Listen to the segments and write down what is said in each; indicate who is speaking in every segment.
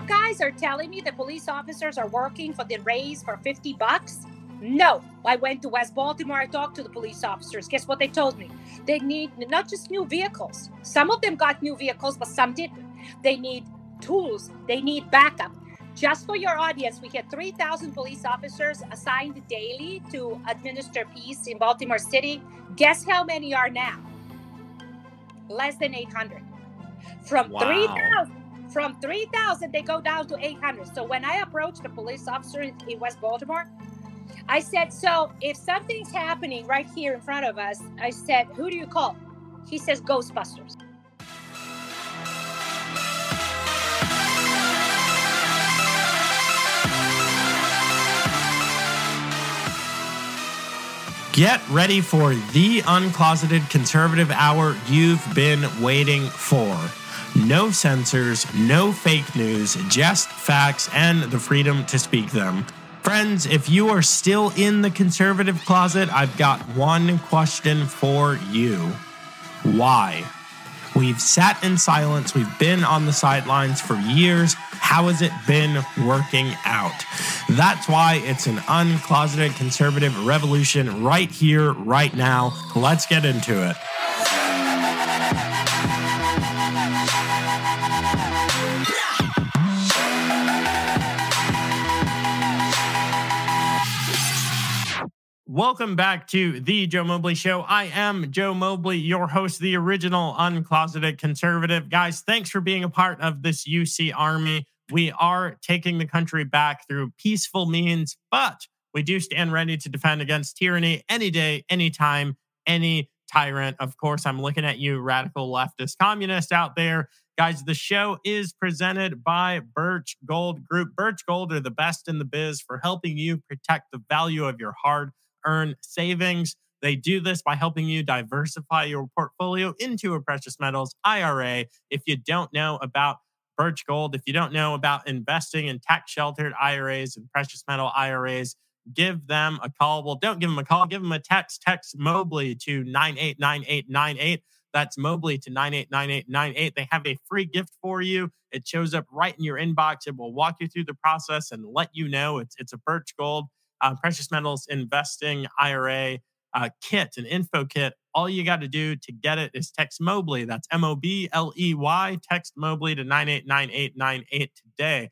Speaker 1: you guys are telling me the police officers are working for the raise for 50 bucks? No. I went to West Baltimore. I talked to the police officers. Guess what they told me? They need not just new vehicles. Some of them got new vehicles, but some didn't. They need tools, they need backup. Just for your audience, we had 3,000 police officers assigned daily to administer peace in Baltimore City. Guess how many are now? Less than 800. From
Speaker 2: Wow.
Speaker 1: 3,000 from 3,000 they go down to 800. So when I approached the police officer in West Baltimore, I said, "So if something's happening right here in front of us, I said, who do you call?" He says, "Ghostbusters."
Speaker 2: Get ready for the uncloseted conservative hour you've been waiting for. No censors, no fake news, just facts and the freedom to speak them. Friends, if you are still in the conservative closet, I've got one question for you. Why? We've sat in silence, we've been on the sidelines for years. How has it been working out? That's why it's an uncloseted conservative revolution right here, right now. Let's get into it. Welcome back to the Joe Mobley Show. I am Joe Mobley, your host, the original uncloseted conservative. Guys, thanks for being a part of this UC Army. We are taking the country back through peaceful means, but we do stand ready to defend against tyranny any day, anytime, any tyrant. Of course, I'm looking at you, radical leftist communists out there. Guys, the show is presented by Birch Gold Group. Birch Gold are the best in the biz for helping you protect the value of your hard earned savings. They do this by helping you diversify your portfolio into a precious metals IRA. If you don't know about Birch Gold, if you don't know about investing in tax sheltered IRAs and precious metal IRAs, give them a call. Well, don't give them a call, give them a text. Text Mobley to 989898. That's Mobley to 989898. They have a free gift for you. It shows up right in your inbox. It will walk you through the process and let you know it's, it's a Birch Gold uh, precious metals investing IRA uh, kit, an info kit. All you got to do to get it is text Mobley. That's M O B L E Y. Text Mobley to 989898 today.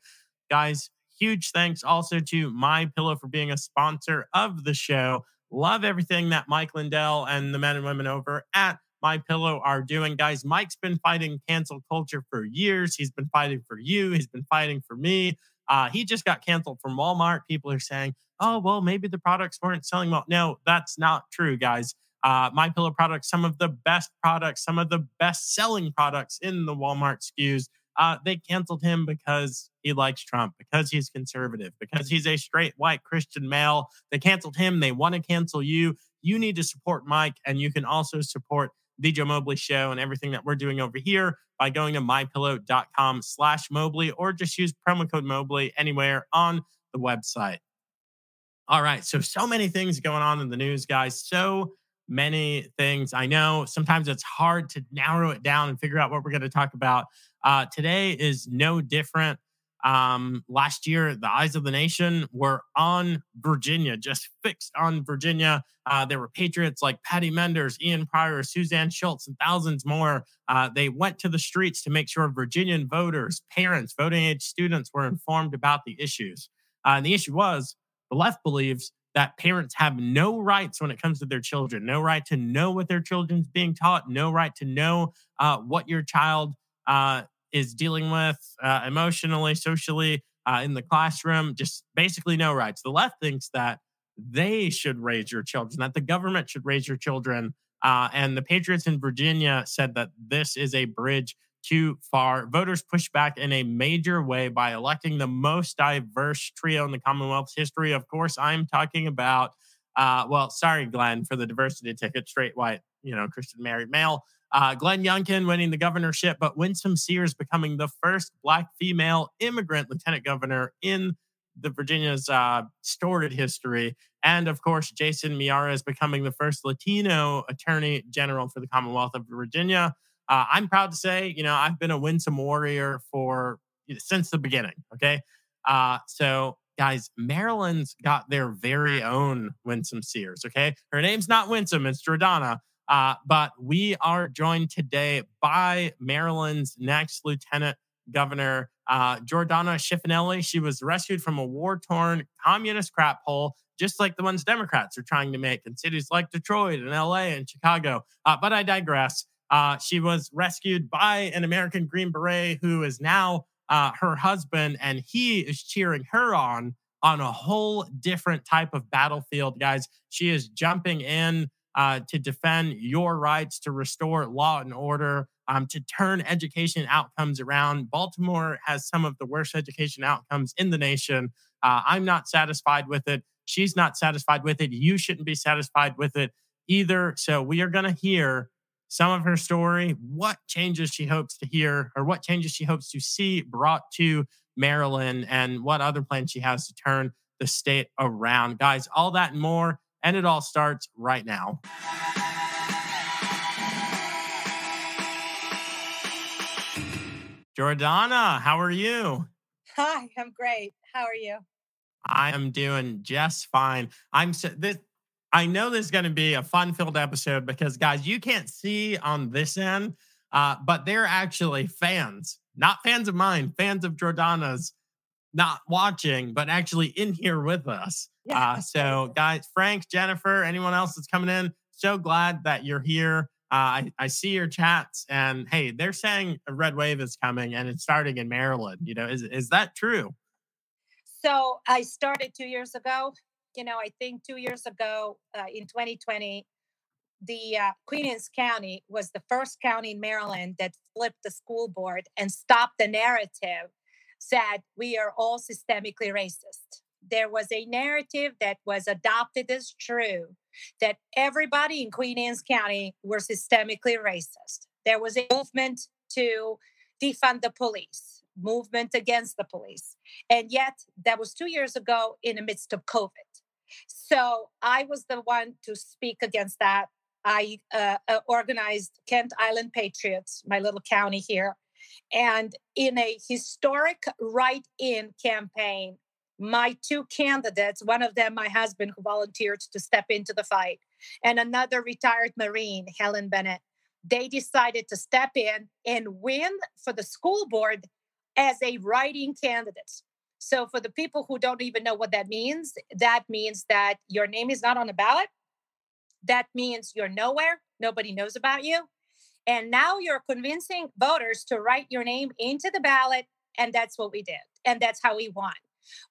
Speaker 2: Guys, huge thanks also to My Pillow for being a sponsor of the show. Love everything that Mike Lindell and the men and women over at My Pillow are doing. Guys, Mike's been fighting cancel culture for years. He's been fighting for you. He's been fighting for me. Uh, he just got canceled from Walmart. People are saying, "Oh, well, maybe the products weren't selling well." No, that's not true, guys. Uh, My Pillow products, some of the best products, some of the best selling products in the Walmart SKUs. Uh, they canceled him because he likes Trump, because he's conservative, because he's a straight white Christian male. They canceled him. They want to cancel you. You need to support Mike, and you can also support the Joe Mobley Show and everything that we're doing over here by going to mypillow.com slash Mobley or just use promo code Mobley anywhere on the website. All right. So, so many things going on in the news, guys. So many things. I know sometimes it's hard to narrow it down and figure out what we're going to talk about. Uh, today is no different. Um, last year, the eyes of the nation were on Virginia, just fixed on Virginia. Uh, there were patriots like Patty Menders, Ian Prior, Suzanne Schultz, and thousands more. Uh, they went to the streets to make sure Virginian voters, parents, voting age students were informed about the issues. Uh, and the issue was the left believes that parents have no rights when it comes to their children, no right to know what their children's being taught, no right to know uh, what your child uh, is dealing with uh, emotionally, socially uh, in the classroom. Just basically no rights. The left thinks that they should raise your children, that the government should raise your children. Uh, and the Patriots in Virginia said that this is a bridge too far. Voters pushed back in a major way by electing the most diverse trio in the Commonwealth's history. Of course, I'm talking about, uh, well, sorry, Glenn, for the diversity ticket, straight white, you know, Christian married male. Uh, Glenn Youngkin winning the governorship, but Winsome Sears becoming the first Black female immigrant lieutenant governor in the Virginia's uh, storied history. And of course, Jason Miyares becoming the first Latino attorney general for the Commonwealth of Virginia. Uh, I'm proud to say, you know, I've been a winsome warrior for since the beginning. Okay. Uh, so guys, Maryland's got their very own Winsome Sears. Okay. Her name's not Winsome, it's Jordana. Uh, but we are joined today by Maryland's next lieutenant governor, uh, Jordana Schifanelli. She was rescued from a war torn communist crap hole, just like the ones Democrats are trying to make in cities like Detroit and LA and Chicago. Uh, but I digress. Uh, she was rescued by an American Green Beret who is now uh, her husband, and he is cheering her on on a whole different type of battlefield, guys. She is jumping in uh, to defend your rights, to restore law and order, um, to turn education outcomes around. Baltimore has some of the worst education outcomes in the nation. Uh, I'm not satisfied with it. She's not satisfied with it. You shouldn't be satisfied with it either. So we are going to hear some of her story, what changes she hopes to hear, or what changes she hopes to see brought to Maryland, and what other plans she has to turn the state around. Guys, all that and more and it all starts right now. Jordana, how are you?
Speaker 3: Hi, I'm great. How are you?
Speaker 2: I am doing just fine. I'm so this I know this is going to be a fun-filled episode because guys, you can't see on this end, uh, but they're actually fans, not fans of mine, fans of Jordana's not watching, but actually in here with us. Yeah. Uh, so, guys, Frank, Jennifer, anyone else that's coming in, so glad that you're here. Uh, I, I see your chats, and hey, they're saying a red wave is coming and it's starting in Maryland. You know, is is that true?
Speaker 3: So I started two years ago. You know, I think two years ago uh, in 2020, the uh, Queen Anne's County was the first county in Maryland that flipped the school board and stopped the narrative said we are all systemically racist. There was a narrative that was adopted as true that everybody in Queen Anne's County were systemically racist. There was a movement to defund the police, movement against the police. And yet, that was two years ago in the midst of COVID. So I was the one to speak against that. I uh, uh, organized Kent Island Patriots, my little county here, and in a historic write in campaign, my two candidates, one of them, my husband, who volunteered to step into the fight, and another retired Marine, Helen Bennett, they decided to step in and win for the school board as a write in candidate. So, for the people who don't even know what that means, that means that your name is not on the ballot. That means you're nowhere. Nobody knows about you. And now you're convincing voters to write your name into the ballot. And that's what we did. And that's how we won.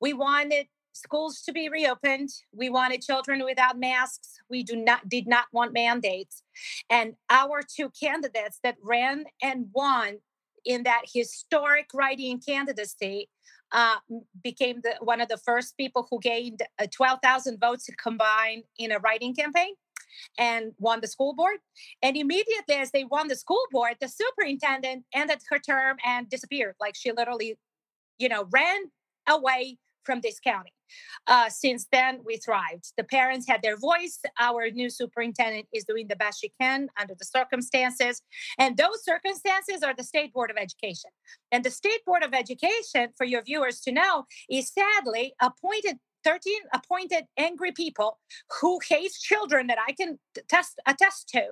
Speaker 3: We wanted schools to be reopened. We wanted children without masks. We do not did not want mandates. And our two candidates that ran and won in that historic write in candidacy uh, became the, one of the first people who gained uh, 12,000 votes combined in a write in campaign and won the school board. And immediately as they won the school board, the superintendent ended her term and disappeared. Like she literally, you know, ran away from this county. Uh, since then, we thrived. The parents had their voice. Our new superintendent is doing the best she can under the circumstances. And those circumstances are the State Board of Education. And the State Board of Education, for your viewers to know, is sadly appointed 13 appointed angry people who hate children that I can test, attest to,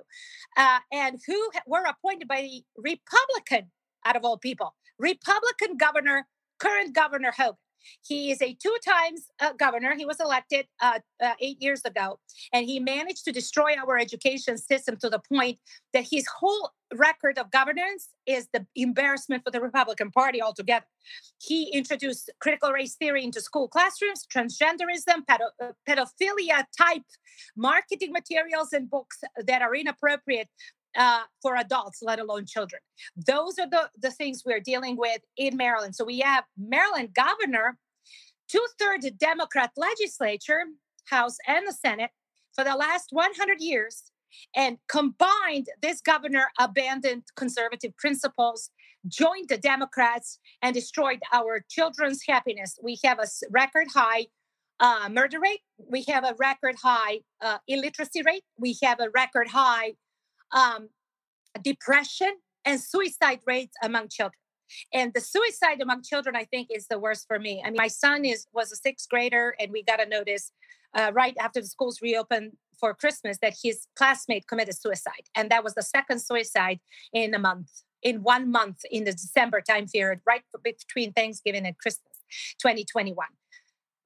Speaker 3: uh, and who were appointed by the Republican, out of all people, Republican governor, current Governor Hogan. He is a two times uh, governor. He was elected uh, uh, eight years ago, and he managed to destroy our education system to the point that his whole record of governance is the embarrassment for the Republican Party altogether. He introduced critical race theory into school classrooms, transgenderism, pedo- uh, pedophilia type marketing materials and books that are inappropriate uh, for adults, let alone children. Those are the, the things we're dealing with in Maryland. So we have Maryland governor, two thirds Democrat legislature, House and the Senate, for the last 100 years. And combined, this governor abandoned conservative principles, joined the Democrats, and destroyed our children's happiness. We have a record high uh, murder rate. We have a record high uh, illiteracy rate. We have a record high um, depression and suicide rates among children. And the suicide among children, I think, is the worst for me. I mean, my son is was a sixth grader, and we got a notice uh, right after the schools reopened for Christmas that his classmate committed suicide, and that was the second suicide in a month, in one month in the December time period, right between Thanksgiving and Christmas, 2021.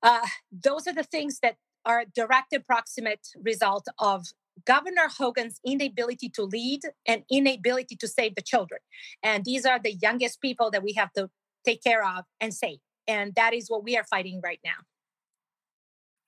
Speaker 3: Uh, those are the things that are direct and proximate result of Governor Hogan's inability to lead and inability to save the children. And these are the youngest people that we have to take care of and save. And that is what we are fighting right now.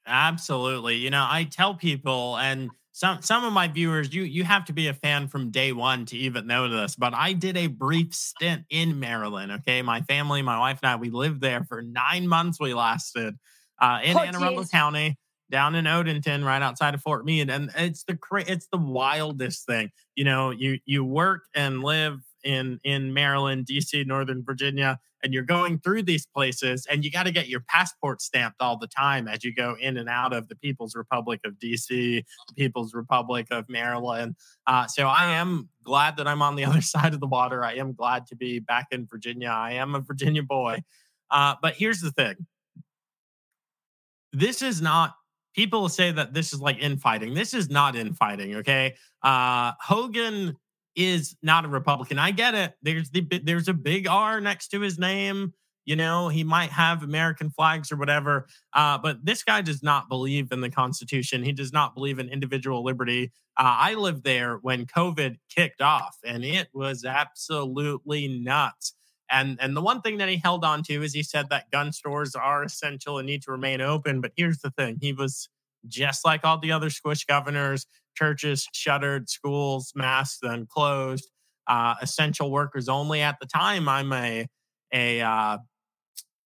Speaker 2: Absolutely. You know, I tell people and some some of my viewers, you you have to be a fan from day one to even know this. But I did a brief stint in Maryland. Okay, my family, my wife and I, we lived there for nine months. We lasted uh, in oh, Anne Arundel County down in Odenton, right outside of Fort Meade, and it's the it's the wildest thing. You know, you you work and live in in Maryland, DC, Northern Virginia, and you're going through these places, and you got to get your passport stamped all the time as you go in and out of the People's Republic of DC, the People's Republic of Maryland. Uh, so I am glad that I'm on the other side of the water. I am glad to be back in Virginia. I am a Virginia boy. Uh, but here's the thing. This is not people say that this is like infighting. This is not infighting. Okay. Uh, Hogan is not a Republican. I get it. There's the there's a big R next to his name. You know, he might have American flags or whatever, uh, but this guy does not believe in the Constitution. He does not believe in individual liberty. Uh, I lived there when COVID kicked off, and it was absolutely nuts. And and the one thing that he held on to is he said that gun stores are essential and need to remain open. But here's the thing: he was just like all the other squish governors. Churches shuttered, schools masked and closed. Uh, essential workers only. At the time, I'm a a uh,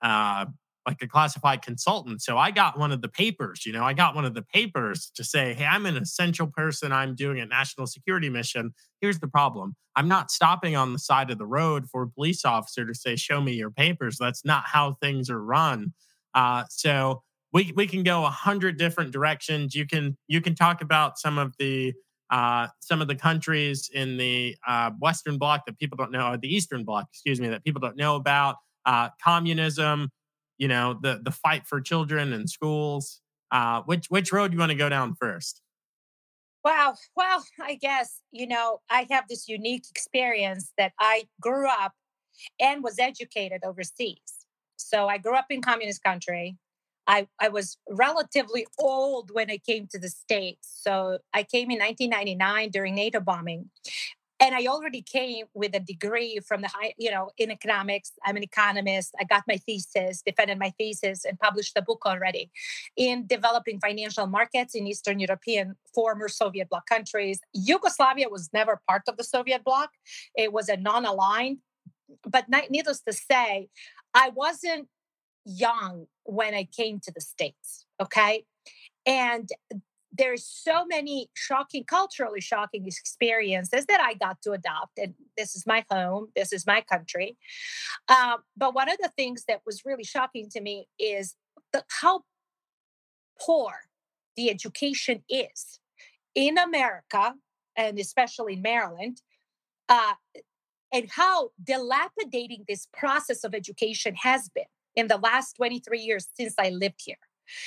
Speaker 2: uh, like a classified consultant. So I got one of the papers, you know, I got one of the papers to say, hey, I'm an essential person. I'm doing a national security mission. Here's the problem I'm not stopping on the side of the road for a police officer to say, show me your papers. That's not how things are run. Uh, so we, we can go a hundred different directions. You can you can talk about some of the uh, some of the countries in the uh, Western Bloc that people don't know, or the Eastern Bloc, excuse me, that people don't know about. Uh, communism, you know the the fight for children and schools uh which which road you want to go down first?
Speaker 3: Wow well i guess you know i have this unique experience that i grew up and was educated overseas. So i grew up in communist country. I, I was relatively old when I came to the States. So I came in 1999 during NATO bombing and I already came with a degree from the high, you know, in economics. I'm an economist. I got my thesis, defended my thesis, and published a book already in developing financial markets in Eastern European former Soviet bloc countries. Yugoslavia was never part of the Soviet bloc, it was a non aligned. But needless to say, I wasn't young when I came to the States. Okay. And there's so many shocking culturally shocking experiences that i got to adopt and this is my home this is my country. Um, but one of the things that was really shocking to me is the, how poor the education is in america and especially in maryland uh, and how dilapidating this process of education has been in the last 23 years since i lived here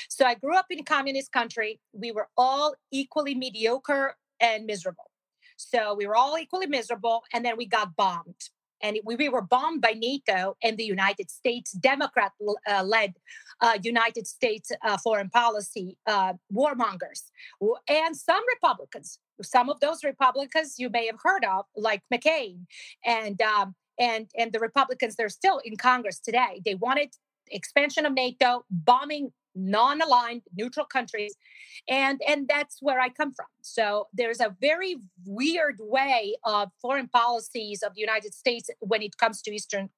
Speaker 3: so I grew up in a communist country. We were all equally mediocre and miserable. So we were all equally miserable. And then we got bombed. And we, we were bombed by NATO and the United States, Democrat uh, led uh, United States uh, foreign policy uh, warmongers, and some Republicans. Some of those Republicans you may have heard of, like McCain, and um, and and the Republicans they're still in Congress today. They wanted expansion of NATO, bombing non-aligned neutral countries and and that's where i come from. So there's a very weird way of foreign policies of the united states when it comes to eastern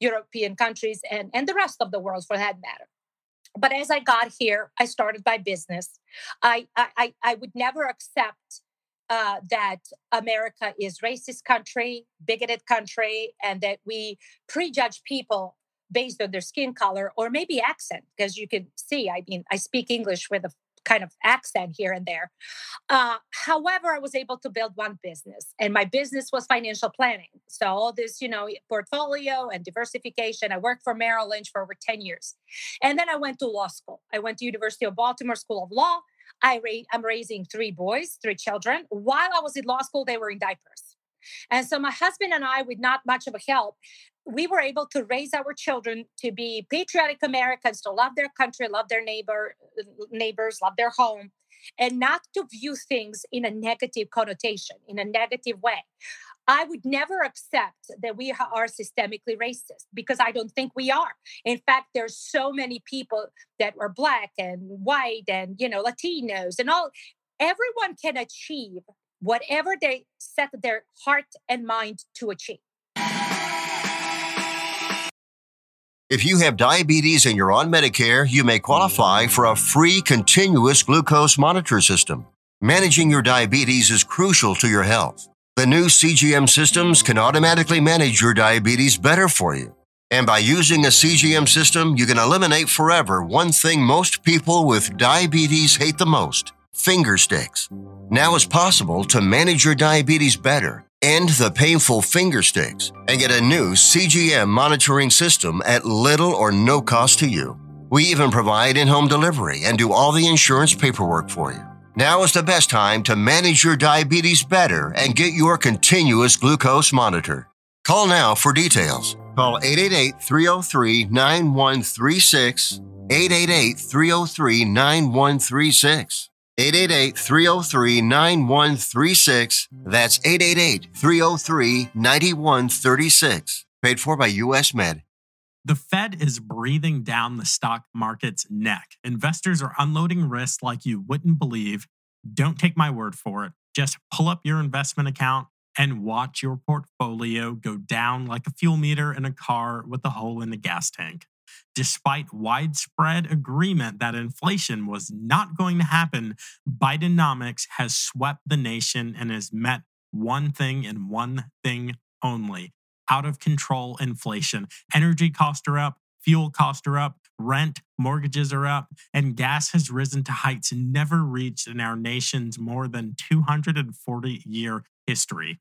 Speaker 3: european countries and and the rest of the world for that matter. But as i got here i started my business. I i i would never accept uh, that America is racist country, bigoted country, and that we prejudge people based on their skin color or maybe accent because you can see i mean i speak english with a kind of accent here and there. Uh, however, I was able to build one business, and my business was financial planning. So all this, you know, portfolio and diversification. I worked for Merrill Lynch for over 10 years. And then I went to law school. I went to University of Baltimore School of Law. I ra- I'm raising three boys, three children. While I was in law school, they were in diapers. And so my husband and I, with not much of a help, we were able to raise our children to be patriotic Americans, to love their country, love their neighbor, neighbors, love their home, and not to view things in a negative connotation, in a negative way. I would never accept that we are systemically racist because I don't think we are. In fact, there's so many people that are black and white and you know Latinos and all. Everyone can achieve whatever they set their heart and mind to achieve.
Speaker 4: If you have diabetes and you're on Medicare, you may qualify for a free continuous glucose monitor system. Managing your diabetes is crucial to your health. The new CGM systems can automatically manage your diabetes better for you. And by using a CGM system, you can eliminate forever one thing most people with diabetes hate the most finger sticks. Now it's possible to manage your diabetes better End the painful finger sticks and get a new CGM monitoring system at little or no cost to you. We even provide in home delivery and do all the insurance paperwork for you. Now is the best time to manage your diabetes better and get your continuous glucose monitor. Call now for details. Call 888 303 9136. 888 303 9136. 888 303 9136. That's 888 303 9136. Paid for by US Med.
Speaker 2: The Fed is breathing down the stock market's neck. Investors are unloading risk like you wouldn't believe. Don't take my word for it. Just pull up your investment account and watch your portfolio go down like a fuel meter in a car with a hole in the gas tank despite widespread agreement that inflation was not going to happen, Bidenomics has swept the nation and has met one thing and one thing only out of control inflation. Energy costs are up, fuel costs are up, rent, mortgages are up, and gas has risen to heights never reached in our nation's more than 240 year history.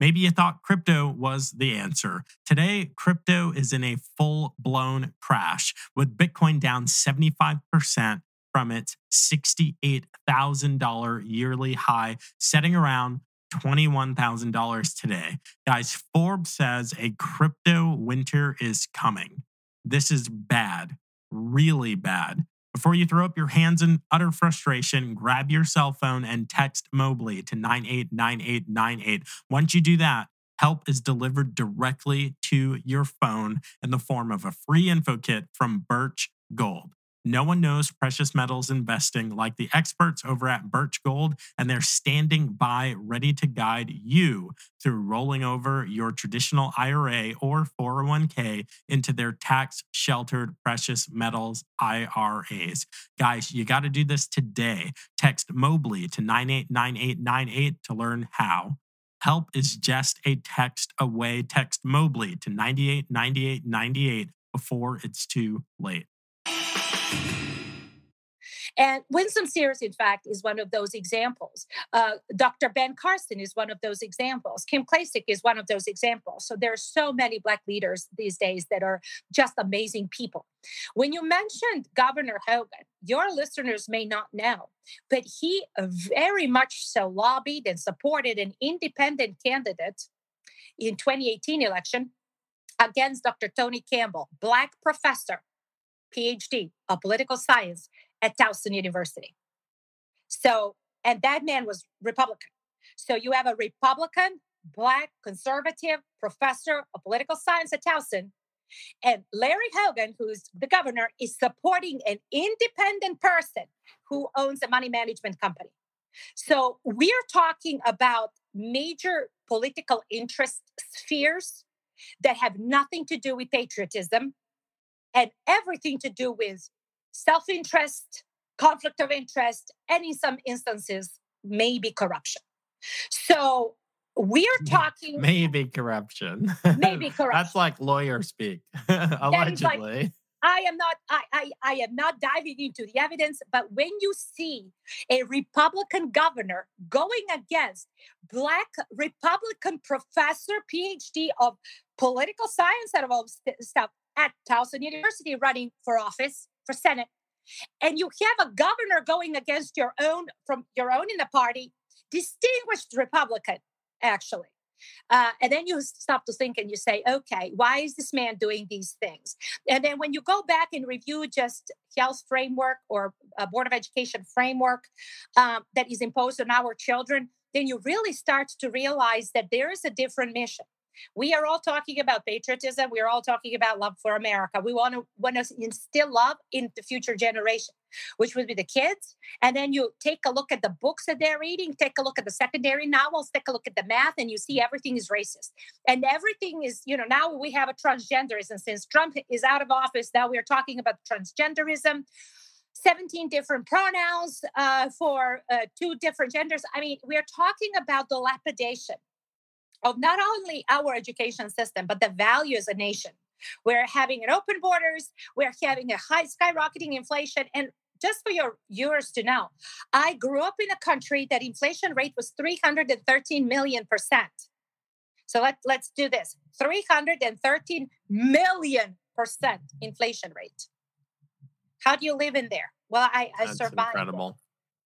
Speaker 2: Maybe you thought crypto was the answer. Today, crypto is in a full blown crash, with Bitcoin down 75% from its $68,000 yearly high, setting around $21,000 today. Guys, Forbes says a crypto winter is coming. This is bad, really bad. Before you throw up your hands in utter frustration, grab your cell phone and text Mobley to 989898. Once you do that, help is delivered directly to your phone in the form of a free info kit from Birch Gold. No one knows precious metals investing like the experts over at Birch Gold, and they're standing by ready to guide you through rolling over your traditional IRA or 401k into their tax sheltered precious metals IRAs. Guys, you got to do this today. Text Mobley to 989898 to learn how. Help is just a text away. Text Mobley to 989898 before it's too late.
Speaker 3: And Winsome Sears, in fact, is one of those examples. Uh, Dr. Ben Carson is one of those examples. Kim Klacik is one of those examples. So there are so many Black leaders these days that are just amazing people. When you mentioned Governor Hogan, your listeners may not know, but he very much so lobbied and supported an independent candidate in 2018 election against Dr. Tony Campbell, Black professor PhD of political science at Towson University. So, and that man was Republican. So you have a Republican, Black, conservative professor of political science at Towson. And Larry Hogan, who's the governor, is supporting an independent person who owns a money management company. So we're talking about major political interest spheres that have nothing to do with patriotism and everything to do with self interest, conflict of interest, and in some instances, maybe corruption. So we're talking
Speaker 2: maybe corruption.
Speaker 3: Maybe corruption.
Speaker 2: That's like lawyer speak, allegedly.
Speaker 3: Like, I am not I, I I am not diving into the evidence, but when you see a Republican governor going against black Republican professor, PhD of political science and of all stuff at Towson University running for office for Senate, and you have a governor going against your own from your own in the party, distinguished Republican, actually. Uh, and then you stop to think and you say, okay, why is this man doing these things? And then when you go back and review just health framework or board of education framework um, that is imposed on our children, then you really start to realize that there is a different mission. We are all talking about patriotism. We are all talking about love for America. We want to want to instill love in the future generation, which would be the kids. And then you take a look at the books that they're reading, take a look at the secondary novels, take a look at the math, and you see everything is racist. And everything is, you know, now we have a transgenderism. Since Trump is out of office, now we're talking about transgenderism. 17 different pronouns uh, for uh, two different genders. I mean, we're talking about the lapidation of not only our education system, but the value as a nation. We're having an open borders, we're having a high skyrocketing inflation. And just for your viewers to know, I grew up in a country that inflation rate was 313 million percent. So let, let's do this 313 million percent inflation rate. How do you live in there? Well, I, I
Speaker 2: That's
Speaker 3: survived.
Speaker 2: incredible.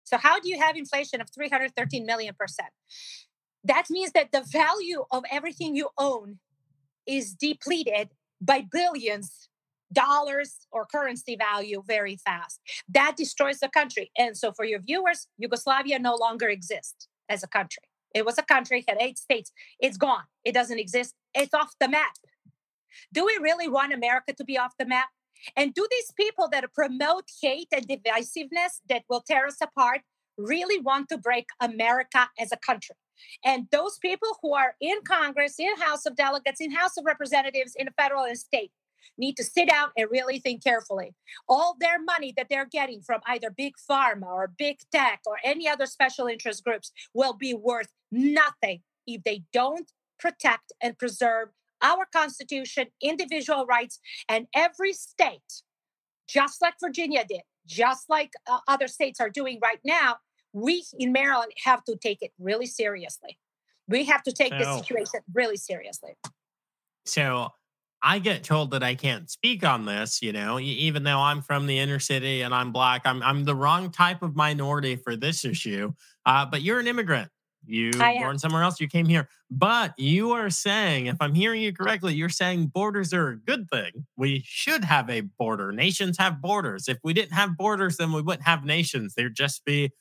Speaker 3: So how do you have inflation of 313 million percent? That means that the value of everything you own is depleted by billions dollars or currency value very fast. That destroys the country. And so for your viewers yugoslavia no longer exists as a country. It was a country had eight states. It's gone. It doesn't exist. It's off the map. Do we really want america to be off the map? And do these people that promote hate and divisiveness that will tear us apart really want to break america as a country and those people who are in Congress, in House of Delegates, in House of Representatives, in the federal and state need to sit down and really think carefully. All their money that they're getting from either big pharma or big tech or any other special interest groups will be worth nothing if they don't protect and preserve our Constitution, individual rights, and every state, just like Virginia did, just like uh, other states are doing right now, we in Maryland have to take it really seriously. We have to take so, this situation really seriously.
Speaker 2: So I get told that I can't speak on this, you know, even though I'm from the inner city and I'm black. I'm I'm the wrong type of minority for this issue. Uh, but you're an immigrant. You born somewhere else. You came here, but you are saying, if I'm hearing you correctly, you're saying borders are a good thing. We should have a border. Nations have borders. If we didn't have borders, then we wouldn't have nations. There'd just be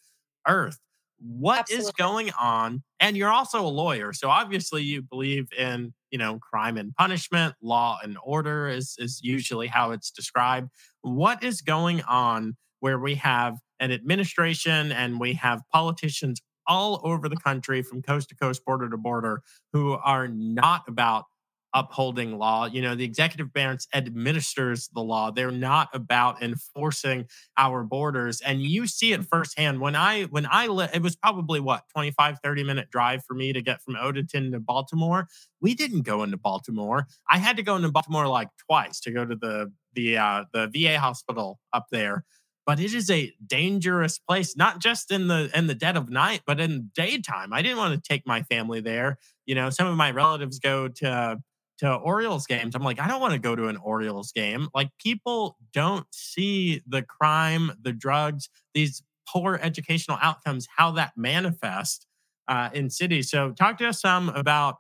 Speaker 2: earth. What Absolutely. is going on? And you're also a lawyer. So obviously you believe in, you know, crime and punishment, law and order is, is usually how it's described. What is going on where we have an administration and we have politicians all over the country from coast to coast, border to border, who are not about upholding law. You know, the executive branch administers the law. They're not about enforcing our borders. And you see it firsthand. When I when I li- it was probably what 25 30 minute drive for me to get from Odenton to Baltimore. We didn't go into Baltimore. I had to go into Baltimore like twice to go to the the uh, the VA hospital up there but it is a dangerous place not just in the in the dead of night but in daytime i didn't want to take my family there you know some of my relatives go to to Orioles games. I'm like, I don't want to go to an Orioles game. Like people don't see the crime, the drugs, these poor educational outcomes, how that manifests uh, in cities. So talk to us some about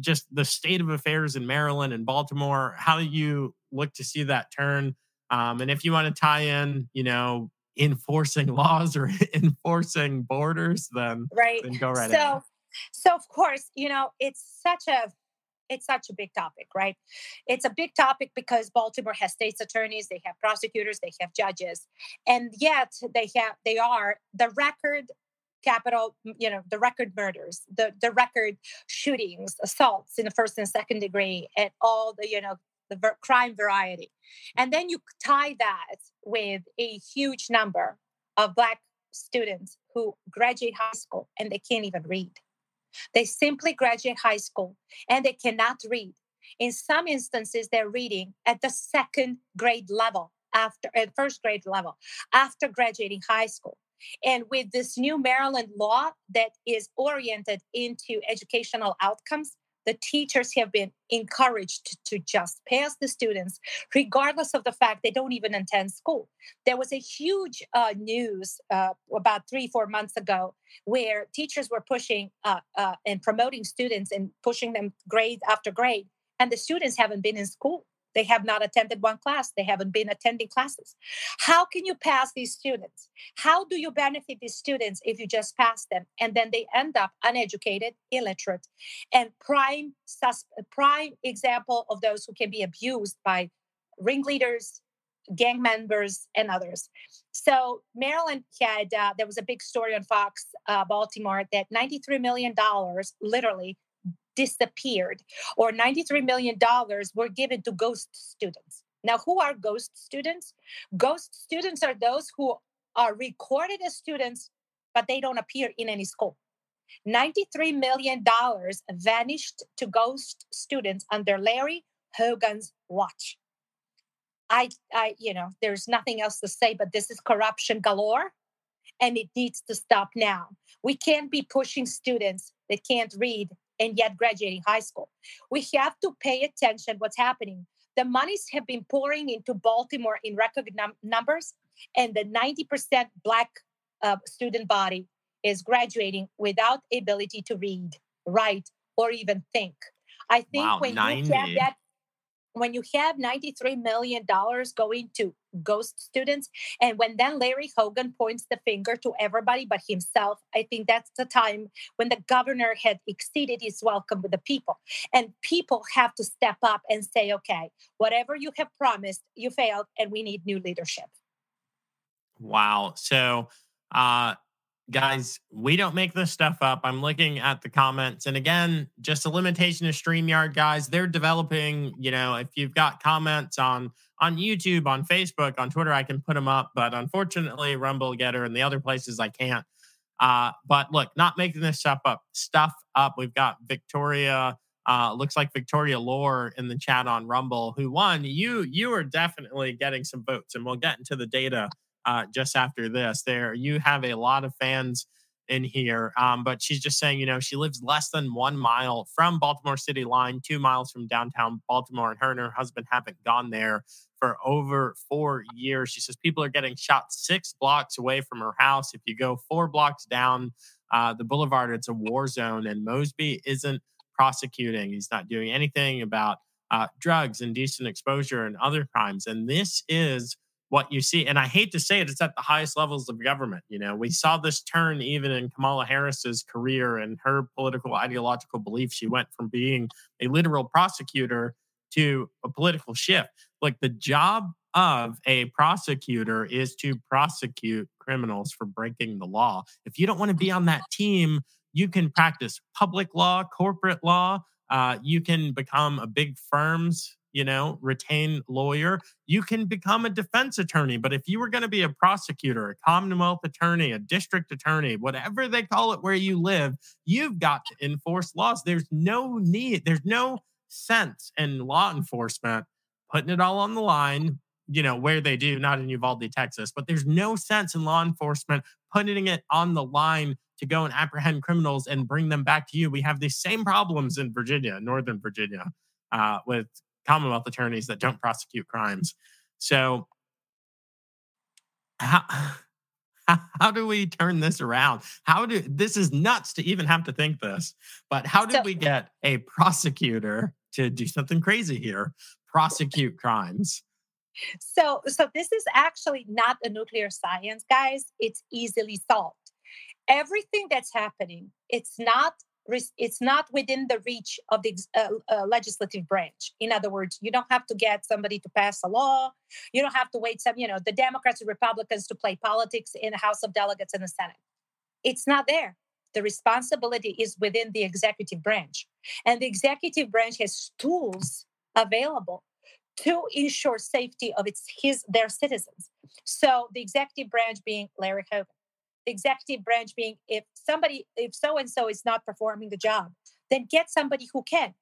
Speaker 2: just the state of affairs in Maryland and Baltimore. How do you look to see that turn? Um, and if you want to tie in, you know, enforcing laws or enforcing borders, then
Speaker 3: right,
Speaker 2: then go right
Speaker 3: so,
Speaker 2: ahead.
Speaker 3: So of course, you know, it's such a it's such a big topic, right? It's a big topic because Baltimore has state's attorneys, they have prosecutors, they have judges, and yet they have they are the record capital, you know, the record murders, the the record shootings, assaults in the first and second degree, and all the you know the ver- crime variety, and then you tie that with a huge number of black students who graduate high school and they can't even read they simply graduate high school and they cannot read. In some instances, they're reading at the second grade level after at first grade level after graduating high school. And with this new Maryland law that is oriented into educational outcomes, the teachers have been encouraged to just pass the students regardless of the fact they don't even attend school. There was a huge uh, news uh, about three four months ago where teachers were pushing uh, uh and promoting students and pushing them grade after grade and the students haven't been in school they have not attended one class. They haven't been attending classes. How can you pass these students? How do you benefit these students if you just pass them and then they end up uneducated, illiterate, and prime sus- prime example of those who can be abused by ringleaders, gang members, and others. So Maryland had uh, there was a big story on Fox uh, Baltimore that 93 million dollars literally disappeared, or $93 million were given to ghost students. Now, who are ghost students? Ghost students are those who are recorded as students, but they don't appear in any school. $93 million vanished to ghost students under Larry Hogan's watch. I, I, you know, there's nothing else to say, but this is corruption galore and it needs to stop now. We can't be pushing students that can't read and yet graduating high school. We have to pay attention what's happening. The monies have been pouring into Baltimore in record num- numbers, and the 90% Black uh, student body is graduating without ability to read, write, or even think. I think
Speaker 2: wow,
Speaker 3: when
Speaker 2: 90.
Speaker 3: you have that when you have $93 million going to ghost students, and when then Larry Hogan points the finger to everybody but himself, I think that's the time when the governor had exceeded his welcome with the people. And people have to step up and say, okay, whatever you have promised, you failed, and we need new leadership.
Speaker 2: Wow. So, uh, guys, we don't make this stuff up. I'm looking at the comments. And again, just a limitation of StreamYard, guys. They're developing, you know, if you've got comments on on YouTube, on Facebook, on Twitter, I can put them up. But unfortunately, Rumble GETTR and the other places I can't. Uh, but look, not making this stuff up. Stuff up. We've got Victoria. Uh, looks like Victoria Lore in the chat on Rumble, who won. You you are definitely getting some votes, and we'll get into the data uh, just after this. There, you have a lot of fans in here, um, but she's just saying, you know, she lives less than one mile from Baltimore City line, two miles from downtown Baltimore, and her and her husband haven't gone there for over four years. She says people are getting shot six blocks away from her house. If you go four blocks down uh, the boulevard, it's a war zone, and Mosby isn't prosecuting. He's not doing anything about uh, drugs, and indecent exposure, and other crimes. And this is what you see. And I hate to say it, it's at the highest levels of government. You know, we saw this turn even in Kamala Harris's career and her political ideological beliefs. She went from being a literal prosecutor to a political shift. Like the job of a prosecutor is to prosecute criminals for breaking the law. If you don't want to be on that team, you can practice public law, corporate law. Uh, you can become a big firm's you know, retain lawyer, you can become a defense attorney. But if you were going to be a prosecutor, a commonwealth attorney, a district attorney, whatever they call it where you live, you've got to enforce laws. There's no need, there's no sense in law enforcement putting it all on the line, you know, where they do, not in Uvalde, Texas, but there's no sense in law enforcement putting it on the line to go and apprehend criminals and bring them back to you. We have the same problems in Virginia, Northern Virginia, uh, with Commonwealth attorneys that don't prosecute crimes. So, how, how do we turn this around? How do this is nuts to even have to think this, but how did so, we get a prosecutor to do something crazy here, prosecute crimes?
Speaker 3: So, so this is actually not a nuclear science, guys. It's easily solved. Everything that's happening, it's not it's not within the reach of the uh, uh, legislative branch. In other words, you don't have to get somebody to pass a law. You don't have to wait some, you know, the Democrats and Republicans to play politics in the House of Delegates and the Senate. It's not there. The responsibility is within the executive branch, and the executive branch has tools available to ensure safety of its his their citizens. So the executive branch being Larry Hogan, executive branch being if somebody if so and so is not performing the job then get somebody who can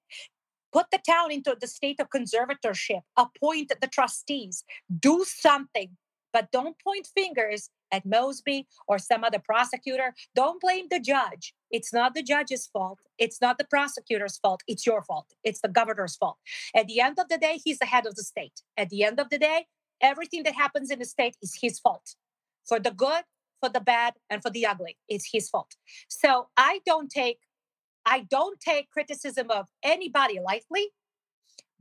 Speaker 3: Put the town into the state of conservatorship, appoint the trustees, do something, but don't point fingers at Mosby or some other prosecutor. Don't blame the judge. It's not the judge's fault. It's not the prosecutor's fault. It's your fault. It's the governor's fault. At the end of the day, he's the head of the state. At the end of the day, everything that happens in the state is his fault for the good, for the bad, and for the ugly. It's his fault. So I don't take I don't take criticism of anybody lightly,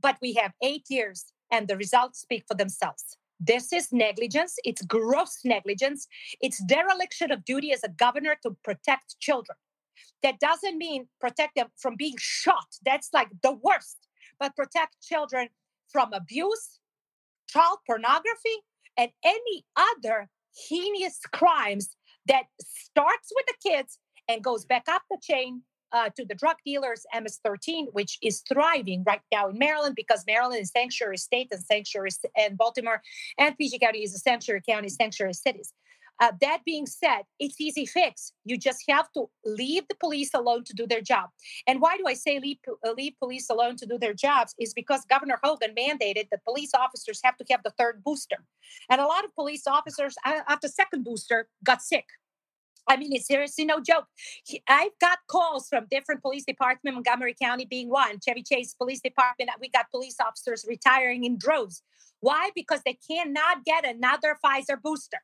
Speaker 3: but we have eight years and the results speak for themselves. This is negligence. It's gross negligence. It's dereliction of duty as a governor to protect children. That doesn't mean protect them from being shot. That's like the worst, but protect children from abuse, child pornography, and any other heinous crimes that starts with the kids and goes back up the chain uh, to the drug dealers, MS-13, which is thriving right now in Maryland because Maryland is sanctuary state and sanctuary and Baltimore and PG County is a sanctuary county, sanctuary cities. Uh, that being said, it's easy fix. You just have to leave the police alone to do their job. And why do I say leave, uh, leave police alone to do their jobs? Is because Governor Hogan mandated that police officers have to have the third booster. And a lot of police officers uh, after second booster got sick I mean, it's seriously no joke. I've got calls from different police departments, Montgomery County being one, Chevy Chase Police Department. We got police officers retiring in droves. Why? Because they cannot get another Pfizer booster.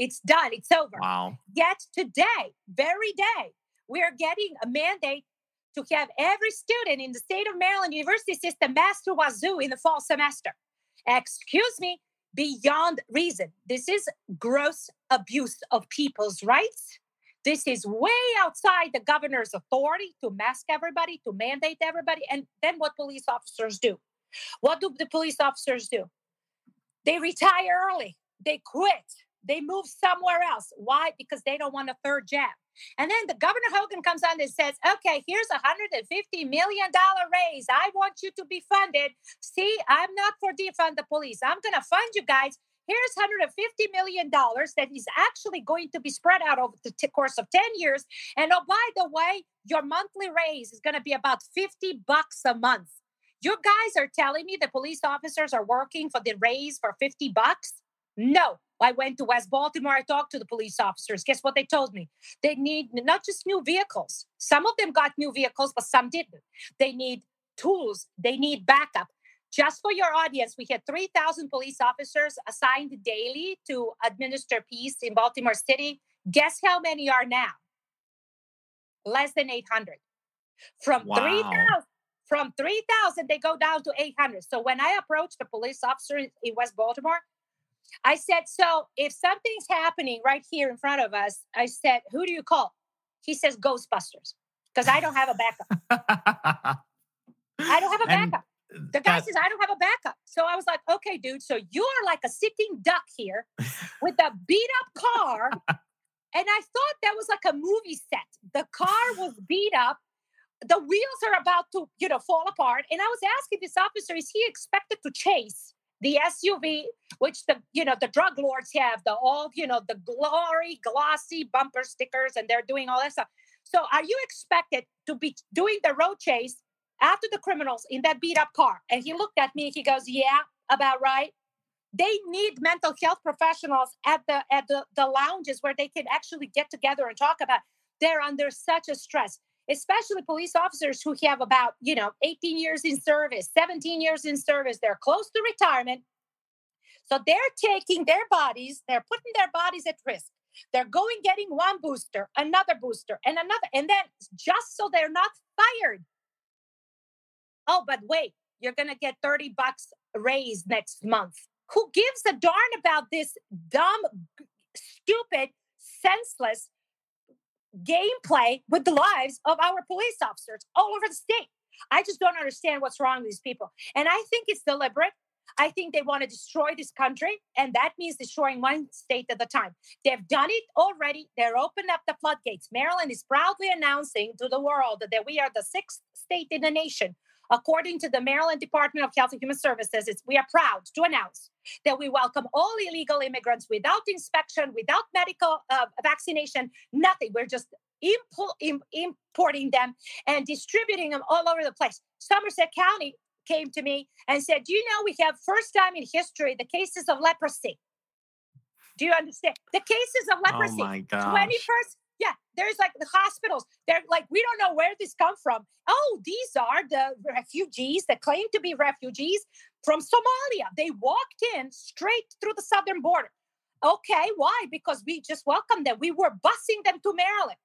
Speaker 3: It's done. It's over.
Speaker 2: Wow.
Speaker 3: Yet today, very day, we are getting a mandate to have every student in the state of Maryland university system master wazoo in the fall semester. Excuse me, beyond reason. This is gross abuse of people's rights. This is way outside the governor's authority to mask everybody, to mandate everybody. And then what police officers do? What do the police officers do? They retire early, they quit, they move somewhere else. Why? Because they don't want a third jab. And then the Governor Hogan comes on and says, okay, here's a $150 million raise. I want you to be funded. See, I'm not for defund the police. I'm going to fund you guys. Here's $150 million that is actually going to be spread out over the t- course of 10 years. And oh, by the way, your monthly raise is going to be about 50 bucks a month. You guys are telling me the police officers are working for the raise for 50 bucks? No, I went to West Baltimore. I talked to the police officers. Guess what they told me? They need not just new vehicles. Some of them got new vehicles, but some didn't. They need tools, they need backup. Just for your audience, we had 3,000 police officers assigned daily to administer peace in Baltimore City. Guess how many are now? Less than 800. From wow. 3,000 from 3,000, they go down to 800. So when I approached the police officer in West Baltimore, I said, So if something's happening right here in front of us, I said, Who do you call? He says, Ghostbusters, because I don't have a backup. I don't have a backup. the guy says, I don't have a backup. So I was like, Okay, dude, so you're like a sitting duck here with a beat up car. and I thought that was like a movie set. The car was beat up. The wheels are about to, you know, fall apart. And I was asking this officer, is he expected to chase? The SUV, which the you know the drug lords have, the all you know the glory glossy bumper stickers, and they're doing all that stuff. So, are you expected to be doing the road chase after the criminals in that beat up car? And he looked at me. He goes, "Yeah, about right." They need mental health professionals at the at the, the lounges where they can actually get together and talk about. They're under such a stress especially police officers who have about, you know, 18 years in service, 17 years in service. They're close to retirement. So they're taking their bodies, they're putting their bodies at risk. They're going getting one booster, another booster, and another. And then just so they're not fired. Oh, but wait, you're to get 30 bucks raise next month. Who gives a darn about this dumb, stupid, senseless gameplay with the lives of our police officers all over the state. I just don't understand what's wrong with these people. And I think it's deliberate. I think they want to destroy this country, and that means destroying one state at a time. They've done it already. They're opened up the floodgates. Maryland is proudly announcing to the world that we are the sixth state in the nation According to the Maryland Department of Health and Human Services, we are proud to announce that we welcome all illegal immigrants without inspection, without medical uh, vaccination, nothing. We're just impo- importing them and distributing them all over the place. Somerset County came to me and said, Do you know we have first time in history the cases of leprosy? Do you understand? The cases of leprosy.
Speaker 2: Oh my gosh.
Speaker 3: 21st yeah, there's like the hospitals. They're like, we don't know where this come from. Oh, these are the refugees that claim to be refugees from Somalia. They walked in straight through the southern border. Okay, why? Because we just welcomed them. We were busing them to Maryland.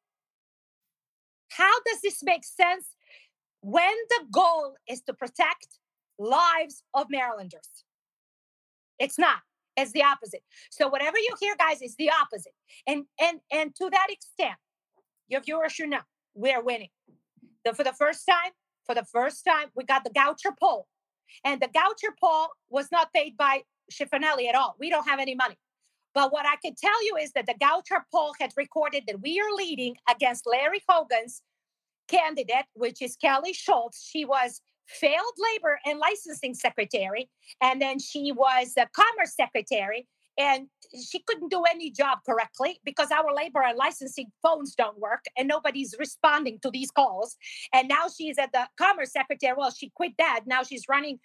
Speaker 3: How does this make sense when the goal is to protect lives of Marylanders? It's not. It's the opposite. So whatever you hear, guys, is the opposite. And and and to that extent, your viewers should know we're winning. So for the first time, for the first time, we got the Goucher poll. And the Goucher poll was not paid by Schifanelli at all. We don't have any money. But what I can tell you is that the Goucher poll had recorded that we are leading against Larry Hogan's candidate, which is Kelly Schulz. She was failed labor and licensing secretary, and then she was the commerce secretary. And she couldn't do any job correctly because our labor and licensing phones don't work and nobody's responding to these calls. And now she's at the commerce secretary. Well, she quit that. Now she's running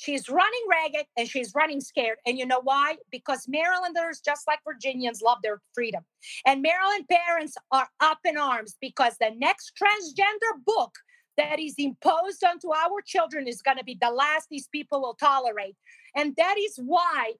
Speaker 3: She's running ragged and she's running scared. And you know why? Because Marylanders, just like Virginians, love their freedom. And Maryland parents are up in arms because the next transgender book that is imposed onto our children is going to be the last these people will tolerate. And that is why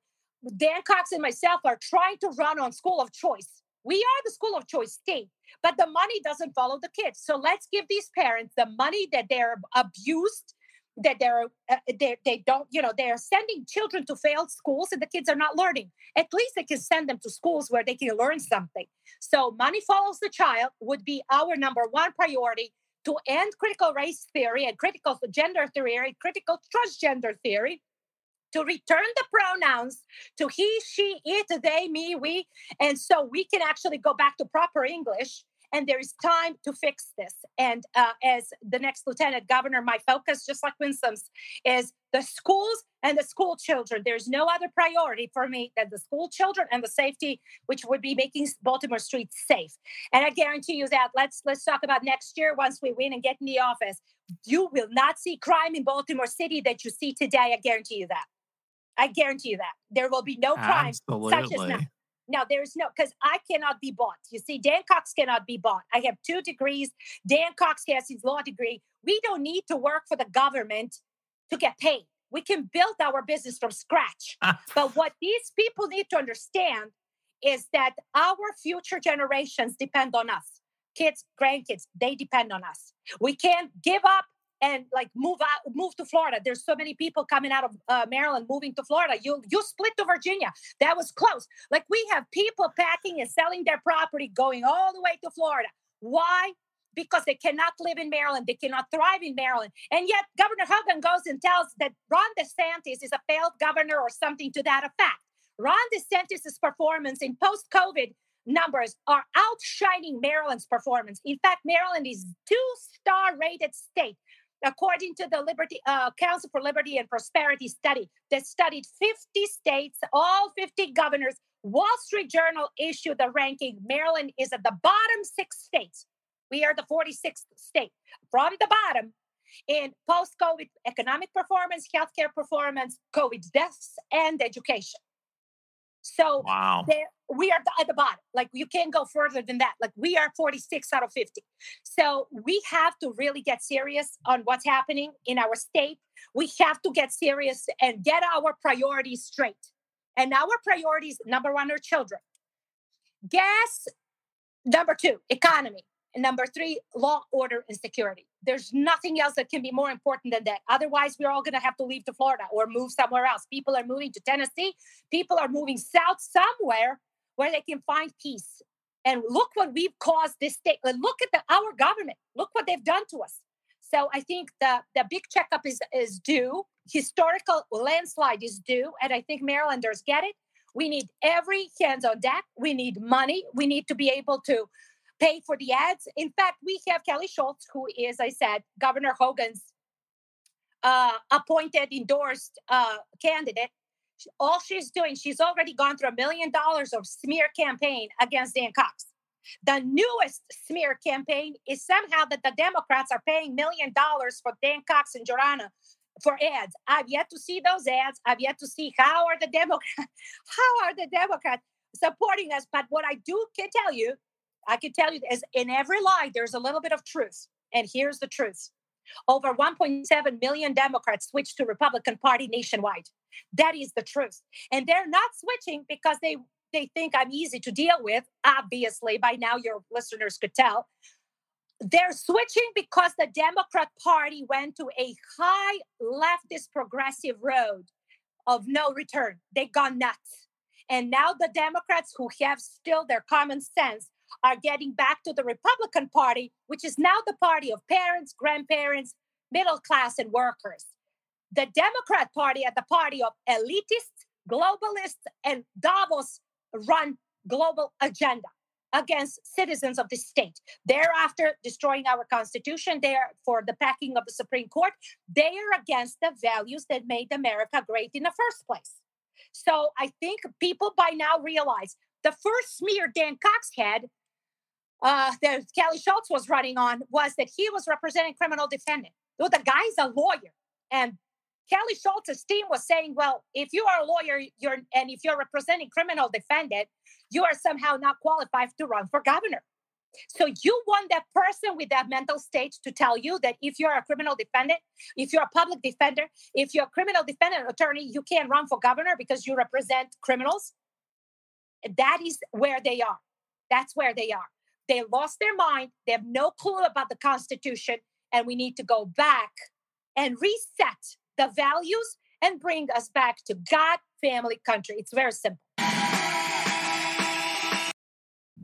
Speaker 3: Dan Cox and myself are trying to run on school of choice. We are the school of choice state, but the money doesn't follow the kids. So let's give these parents the money that they're abused, that they're uh, they, they don't, you know, they're sending children to failed schools and the kids are not learning. At least they can send them to schools where they can learn something. So money follows the child would be our number one priority to end critical race theory and critical gender theory, and critical transgender theory, to return the pronouns to he, she, it, they, me, we. And so we can actually go back to proper English and there is time to fix this. And uh, as the next lieutenant governor, my focus, just like Winsome's, is the schools and the school children. There's no other priority for me than the school children and the safety, which would be making Baltimore streets safe. And I guarantee you that. Let's let's talk about next year once we win and get in the office. You will not see crime in Baltimore City that you see today. I guarantee you that. I guarantee you that there will be no crime
Speaker 2: Absolutely.
Speaker 3: such as now. Now there's no because I cannot be bought. You see, Dan Cox cannot be bought. I have two degrees. Dan Cox has his law degree. We don't need to work for the government to get paid. We can build our business from scratch. but what these people need to understand is that our future generations depend on us. Kids, grandkids, they depend on us. We can't give up and like move out move to florida. There's so many people coming out of uh, maryland moving to florida. You you split to virginia. That was close. Like we have people packing and selling their property going all the way to florida. Why? Because they cannot live in Maryland, they cannot thrive in Maryland. And yet, Governor Hogan goes and tells that Ron DeSantis is a failed governor or something to that effect. Ron DeSantis' performance in post COVID numbers are outshining Maryland's performance. In fact, Maryland is two star rated state according to the Liberty uh, Council for Liberty and Prosperity study that studied 50 states, all 50 governors. Wall Street Journal issued the ranking. Maryland is at the bottom six states. We are the 46th state from the bottom in post COVID economic performance, healthcare performance, COVID deaths, and education. So
Speaker 2: wow.
Speaker 3: we are at the bottom. Like you can't go further than that. Like we are 46 out of 50. So we have to really get serious on what's happening in our state. We have to get serious and get our priorities straight. And our priorities number one are children. Gas, number two, economy. And number three, law, order, and security. There's nothing else that can be more important than that. Otherwise, we're all going to have to leave to Florida or move somewhere else. People are moving to Tennessee. People are moving south somewhere where they can find peace. And look what we've caused this state. Look at the, our government. Look what they've done to us. So I think the, the big checkup is, is due. Historical landslide is due. And I think Marylanders get it. We need every hands on deck. We need money. We need to be able to pay for the ads. In fact, we have Kelly Schulz, who is, I said, Governor Hogan's uh, appointed, endorsed uh, candidate. All she's doing, she's already gone through a million dollars of smear campaign against Dan Cox. The newest smear campaign is somehow that the Democrats are paying million dollars for Dan Cox and Jordana for ads. I've yet to see those ads. I've yet to see how are the Democrats, how are the Democrats supporting us. But what I do can tell you, I can tell you is in every lie, there's a little bit of truth. And here's the truth. Over 1.7 million Democrats switched to Republican Party nationwide. That is the truth. And they're not switching because they they think I'm easy to deal with. Obviously, by now your listeners could tell. They're switching because the Democrat Party went to a high leftist progressive road of no return. They gone nuts. And now the Democrats who have still their common sense are getting back to the Republican Party, which is now the party of parents, grandparents, middle class, and workers. The Democrat Party are the party of elitists, globalists, and Davos run global agenda against citizens of the state. Thereafter, destroying our constitution, they are for the packing of the Supreme Court. They are against the values that made America great in the first place. So I think people by now realize the first smear Dan Cox had, uh, that Kelly Schulz was running on, was that he was representing criminal defendant. The guy's a lawyer, and Kelly Schulz's team was saying, well, if you are a lawyer, you're and if you're representing criminal defendant, you are somehow not qualified to run for governor. So you want that person with that mental state to tell you that if you're a criminal defendant, if you're a public defender, if you're a criminal defendant attorney, you can't run for governor because you represent criminals. That is where they are. That's where they are. They lost their mind. They have no clue about the Constitution. And we need to go back and reset the values and bring us back to God, family, country. It's very simple.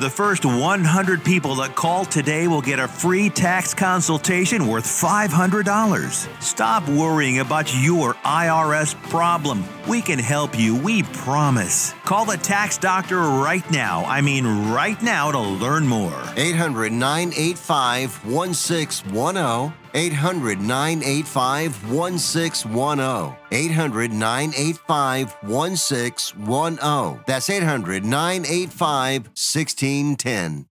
Speaker 5: The first 100 people that call today will get a free tax consultation worth $500. Stop worrying about your IRS problem. We can help you, we promise. Call the tax doctor right now. I mean, right now to learn more.
Speaker 4: 800 985 1610. 800 985 1610. 800 985 1610. That's 800 985 1610.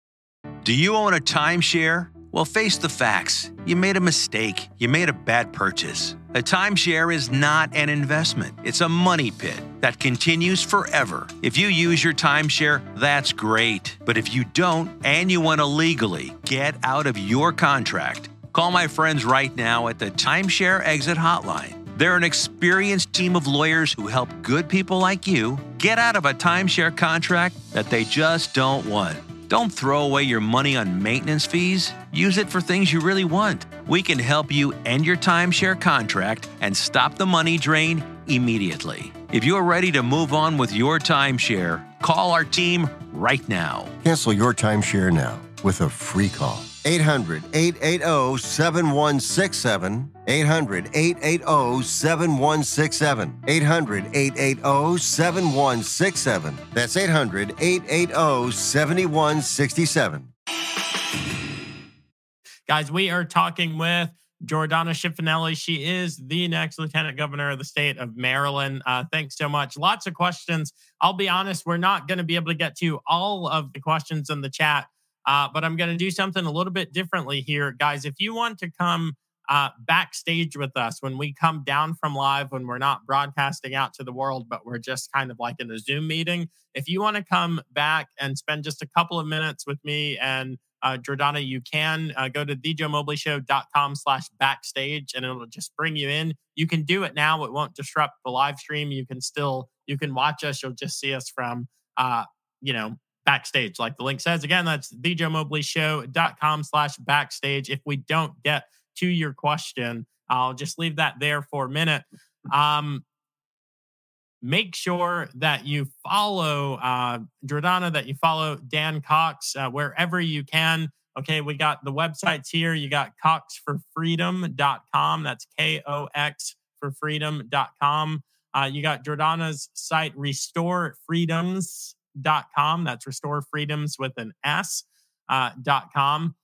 Speaker 5: Do you own a timeshare? Well, face the facts. You made a mistake. You made a bad purchase. A timeshare is not an investment, it's a money pit that continues forever. If you use your timeshare, that's great. But if you don't and you want to legally get out of your contract, call my friends right now at the Timeshare Exit Hotline. They're an experienced team of lawyers who help good people like you get out of a timeshare contract that they just don't want. Don't throw away your money on maintenance fees. Use it for things you really want. We can help you end your timeshare contract and stop the money drain immediately. If you're ready to move on with your timeshare, call our team right now.
Speaker 4: Cancel your timeshare now with a free call. 800 880 7167. 800 880 7167. 800 880 7167. That's 800 880 7167.
Speaker 2: Guys, we are talking with Jordana Schifanelli. She is the next lieutenant governor of the state of Maryland. Uh, thanks so much. Lots of questions. I'll be honest, we're not going to be able to get to all of the questions in the chat, uh, but I'm going to do something a little bit differently here. Guys, if you want to come uh, backstage with us when we come down from live, when we're not broadcasting out to the world, but we're just kind of like in a Zoom meeting, if you want to come back and spend just a couple of minutes with me and uh, Jordana, you can uh, go to thejoemobleyshow.com slash backstage and it'll just bring you in. You can do it now. It won't disrupt the live stream. You can still, you can watch us. You'll just see us from, uh, you know, backstage. Like the link says, again, that's thejoemobleyshow.com slash backstage. If we don't get to your question, I'll just leave that there for a minute. Um, make sure that you follow uh, Jordana, that you follow Dan Cox uh, wherever you can. Okay, we got the websites here. You got coxforfreedom.com. That's K O X for freedom.com. Uh, you got Jordana's site, restorefreedoms.com. That's restore freedoms with an S. Uh, dot com.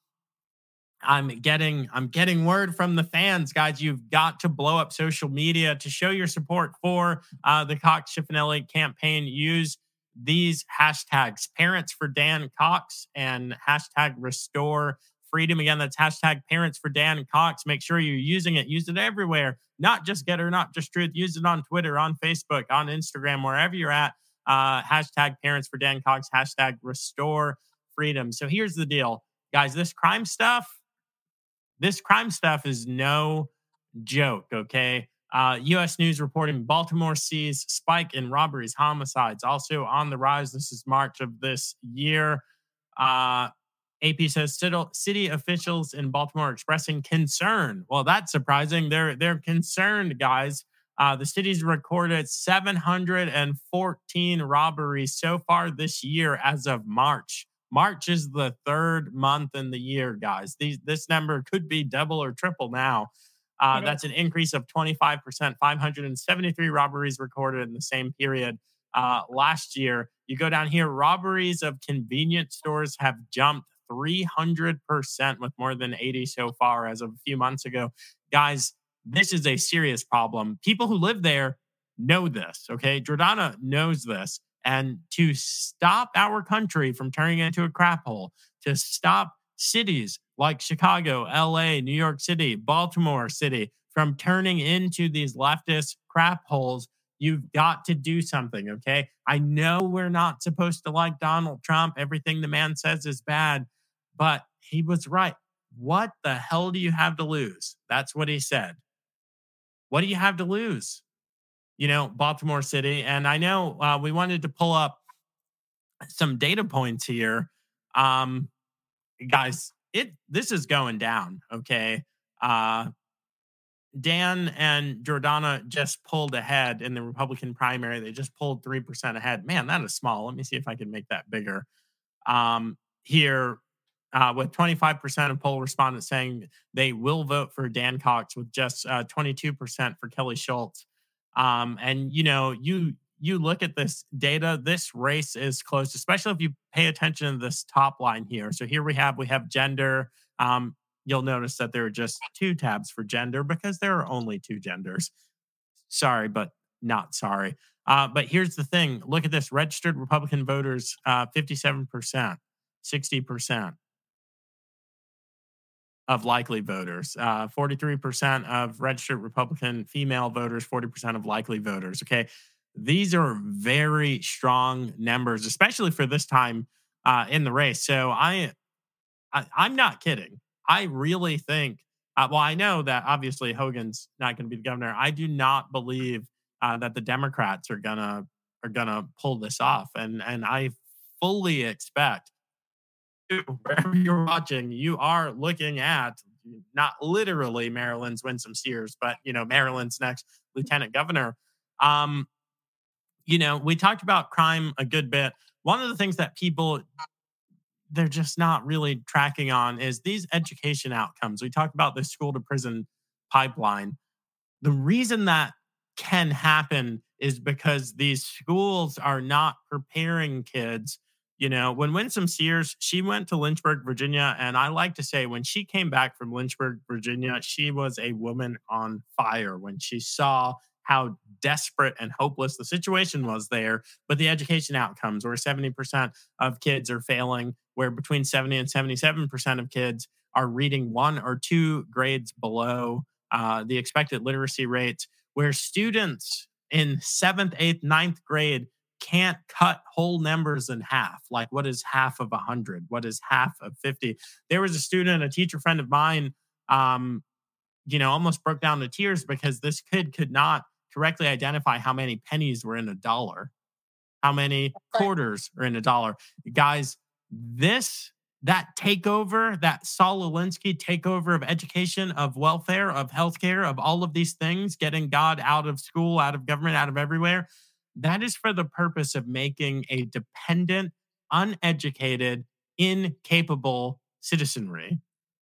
Speaker 2: I'm getting I'm getting word from the fans, guys. You've got to blow up social media to show your support for uh, the Cox Schifanelli campaign. Use these hashtags: Parents for Dan Cox and hashtag Restore Freedom. Again, that's hashtag Parents for Dan Cox. Make sure you're using it. Use it everywhere, not just GETTR, not just Truth. Use it on Twitter, on Facebook, on Instagram, wherever you're at. Uh, hashtag Parents for Dan Cox. Hashtag Restore Freedom. So here's the deal, guys. This crime stuff this crime stuff is no joke, okay? Uh, U.S. News reporting Baltimore sees spike in robberies, homicides, also on the rise. This is March of this year. Uh, AP says city officials in Baltimore expressing concern. Well, that's surprising. They're they're concerned, guys. Uh, the city's recorded 714 robberies so far this year as of March. March is the third month in the year, guys. These, this number could be double or triple now. Uh, that's an increase of 25%, 573 robberies recorded in the same period uh, last year. You go down here, robberies of convenience stores have jumped 300% with more than 80 so far as of a few months ago. Guys, this is a serious problem. People who live there know this, okay? Jordana knows this. And to stop our country from turning into a crap hole, to stop cities like Chicago, LA, New York City, Baltimore City from turning into these leftist crap holes, you've got to do something. Okay. I know we're not supposed to like Donald Trump. Everything the man says is bad, but he was right. What the hell do you have to lose? That's what he said. What do you have to lose? you know, Baltimore City. And I know uh, we wanted to pull up some data points here. Um, guys, it this is going down. Okay. Uh, Dan and Jordana just pulled ahead in the Republican primary. They just pulled 3% ahead. Man, that is small. Let me see if I can make that bigger. Um, here, uh, with 25% of poll respondents saying they will vote for Dan Cox, with just uh, 22% for Kelly Schulz. Um, and you know, you you look at this data, this race is close, especially if you pay attention to this top line here. So here we have we have gender. Um, you'll notice that there are just two tabs for gender because there are only two genders. Sorry, but not sorry. Uh, but here's the thing: look at this: registered Republican voters, uh, fifty-seven percent, sixty percent of likely voters, uh, 43% of registered Republican female voters, 40% of likely voters. Okay. These are very strong numbers, especially for this time uh, in the race. So I, I, am not kidding. I really think, uh, well, I know that obviously Hogan's not going to be the governor. I do not believe uh, that the Democrats are gonna are gonna pull this off, and and I fully expect wherever you're watching, you are looking at not literally Maryland's Winsome Sears, but you know Maryland's next lieutenant governor. Um, you know, we talked about crime a good bit. One of the things that people they're just not really tracking on is these education outcomes. We talked about the school to prison pipeline. The reason that can happen is because these schools are not preparing kids you know, when Winsome Sears, she went to Lynchburg, Virginia. And I like to say, when she came back from Lynchburg, Virginia, she was a woman on fire when she saw how desperate and hopeless the situation was there. But the education outcomes, where 70% of kids are failing, where between 70 and 77% of kids are reading one or two grades below uh, the expected literacy rates, where students in seventh, eighth, ninth grade can't cut whole numbers in half. Like, what is half of 100? What is half of 50? There was a student, a teacher friend of mine, um, you know, almost broke down to tears because this kid could not correctly identify how many pennies were in a dollar, how many quarters are in a dollar. Guys, this that takeover, that Saul Alinsky takeover of education, of welfare, of healthcare, of all of these things, getting God out of school, out of government, out of everywhere that is for the purpose of making a dependent, uneducated, incapable citizenry.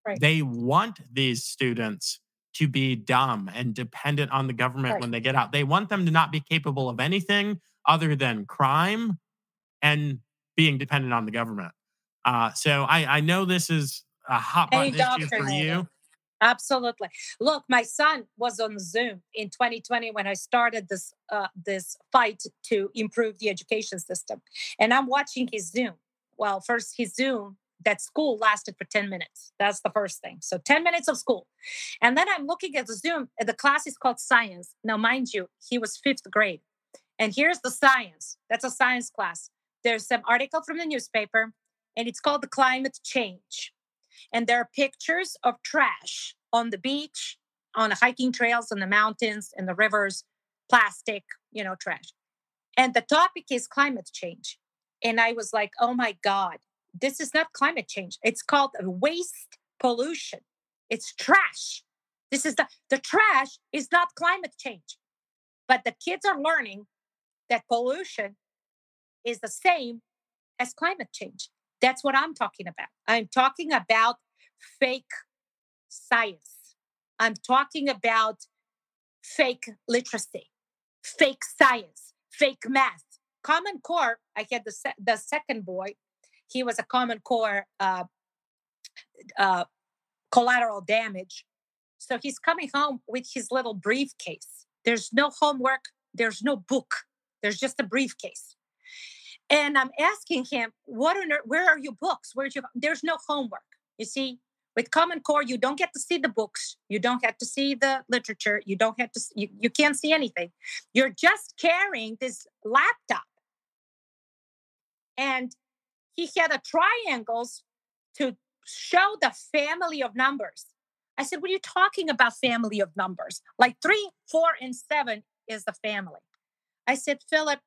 Speaker 3: Right.
Speaker 2: They want these students to be dumb and dependent on the government
Speaker 3: Right.
Speaker 2: when they get out. They want them to not be capable of anything other than crime and being dependent on the government. Uh, so I, I know this is a hot button issue for you.
Speaker 3: Absolutely. Look, my son was on Zoom in 2020 when I started this uh, this fight to improve the education system, and I'm watching his Zoom. Well, first his Zoom that school lasted for 10 minutes. That's the first thing. So 10 minutes of school, and then I'm looking at the Zoom. The class is called science. Now, mind you, he was fifth grade, and here's the science. That's a science class. There's some article from the newspaper, and it's called the climate change and there are pictures of trash on the beach, on the hiking trails, on the mountains, in the rivers, plastic, you know, trash. And the topic is climate change. And I was like, oh my God, this is not climate change. It's called waste pollution. It's trash. This is the the trash is not climate change. But the kids are learning that pollution is the same as climate change. That's what I'm talking about. I'm talking about fake science. I'm talking about fake literacy, fake science, fake math. Common Core, I had the, se- the second boy. He was a Common Core uh, uh, collateral damage. So he's coming home with his little briefcase. There's no homework, there's no book, there's just a briefcase. And I'm asking him, "What on earth? Where are your books? Where's your? There's no homework. You see, with Common Core, you don't get to see the books. You don't get to see the literature. You don't have to. You, you can't see anything. You're just carrying this laptop. And he had a triangles to show the family of numbers. I said, "What are you talking about? Family of numbers? Like three, four, and seven is the family." I said, "Philip,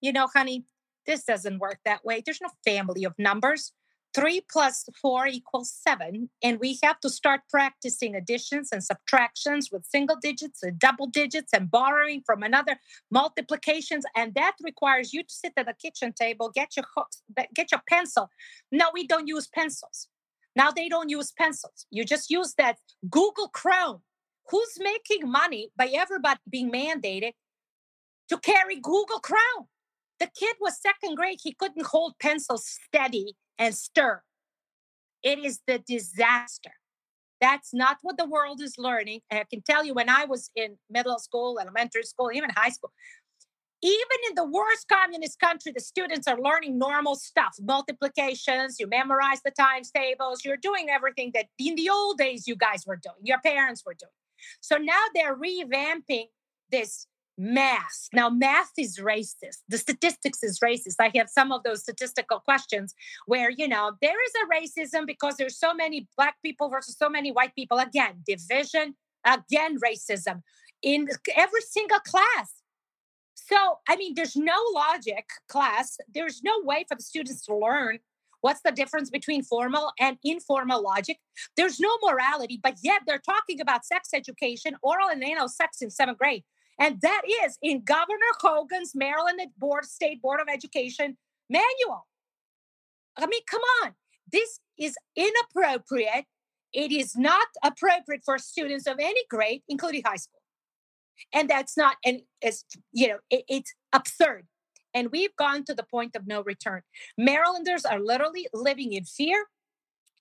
Speaker 3: you know, honey." This doesn't work that way. There's no family of numbers. Three plus four equals seven. And we have to start practicing additions and subtractions with single digits and double digits and borrowing from another multiplications. And that requires you to sit at the kitchen table, get your get your pencil. No, we don't use pencils. Now they don't use pencils. You just use that Google Chrome. Who's making money by everybody being mandated to carry Google Chrome? The kid was second grade. He couldn't hold pencil steady and stir. It is the disaster. That's not what the world is learning. And I can tell you, when I was in middle school, elementary school, even high school, even in the worst communist country, the students are learning normal stuff multiplications, you memorize the times tables, you're doing everything that in the old days you guys were doing, your parents were doing. So now they're revamping this math. Now, math is racist. The statistics is racist. I have some of those statistical questions where, you know, there is a racism because there's so many black people versus so many white people. Again, division, again, racism in every single class. So, I mean, there's no logic class. There's no way for the students to learn what's the difference between formal and informal logic. There's no morality, but yet they're talking about sex education, oral and anal sex in seventh grade. And that is in Governor Hogan's Maryland Board State Board of Education manual. I mean, come on. This is inappropriate. It is not appropriate for students of any grade, including high school. And that's not, and it's, you know, it, it's absurd. And we've gone to the point of no return. Marylanders are literally living in fear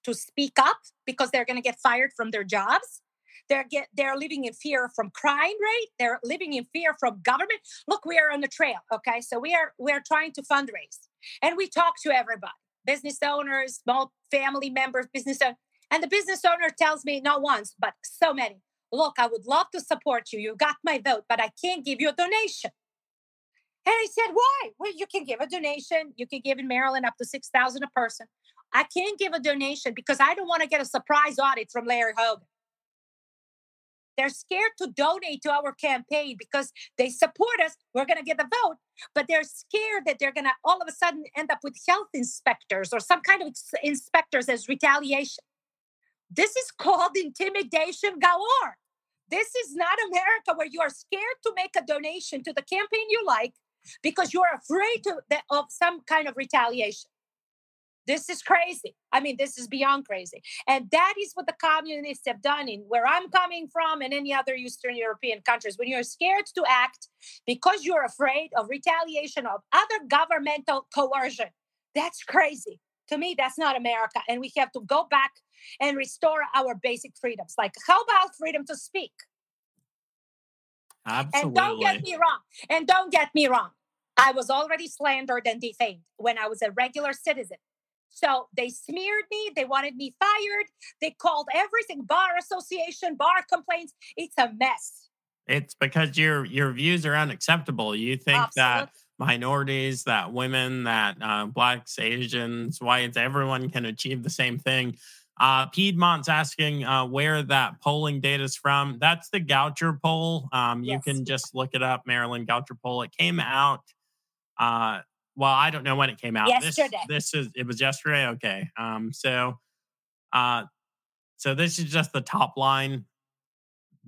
Speaker 3: to speak up because they're going to get fired from their jobs. They're get they're living in fear from crime rate. They're living in fear from government. Look, we are on the trail. Okay, so we are we are trying to fundraise, and we talk to everybody, business owners, small family members, business owners, and the business owner tells me not once but so many. Look, I would love to support you. You got my vote, but I can't give you a donation. And I said, why? Well, you can give a donation. You can give in Maryland up to six thousand a person. I can't give a donation because I don't want to get a surprise audit from Larry Hogan. They're scared to donate to our campaign because they support us. We're going to get the vote, but they're scared that they're going to all of a sudden end up with health inspectors or some kind of inspectors as retaliation. This is called intimidation galore. This is not America where you are scared to make a donation to the campaign you like because you're afraid to, of some kind of retaliation. This is crazy. I mean, this is beyond crazy. And that is what the communists have done in where I'm coming from and any other Eastern European countries. When you're scared to act because you're afraid of retaliation of other governmental coercion, that's crazy. To me, that's not America. And we have to go back and restore our basic freedoms. Like, how about freedom to speak?
Speaker 2: Absolutely.
Speaker 3: And don't get me wrong. And don't get me wrong. I was already slandered and defamed when I was a regular citizen. So they smeared me. They wanted me fired. They called everything bar association, bar complaints. It's a mess.
Speaker 2: It's because your your views are unacceptable. You think
Speaker 3: Absolutely.
Speaker 2: that minorities, that women, that uh, blacks, Asians, whites, everyone can achieve the same thing. Uh, Piedmont's asking uh, where that polling data is from. That's the Goucher poll. Um, you
Speaker 3: Yes.
Speaker 2: can just look it up, Maryland Goucher poll. It came out. Uh, well, I don't know when it came out.
Speaker 3: Yesterday.
Speaker 2: This, this is it was yesterday. Okay. Um, so, uh, so this is just the top line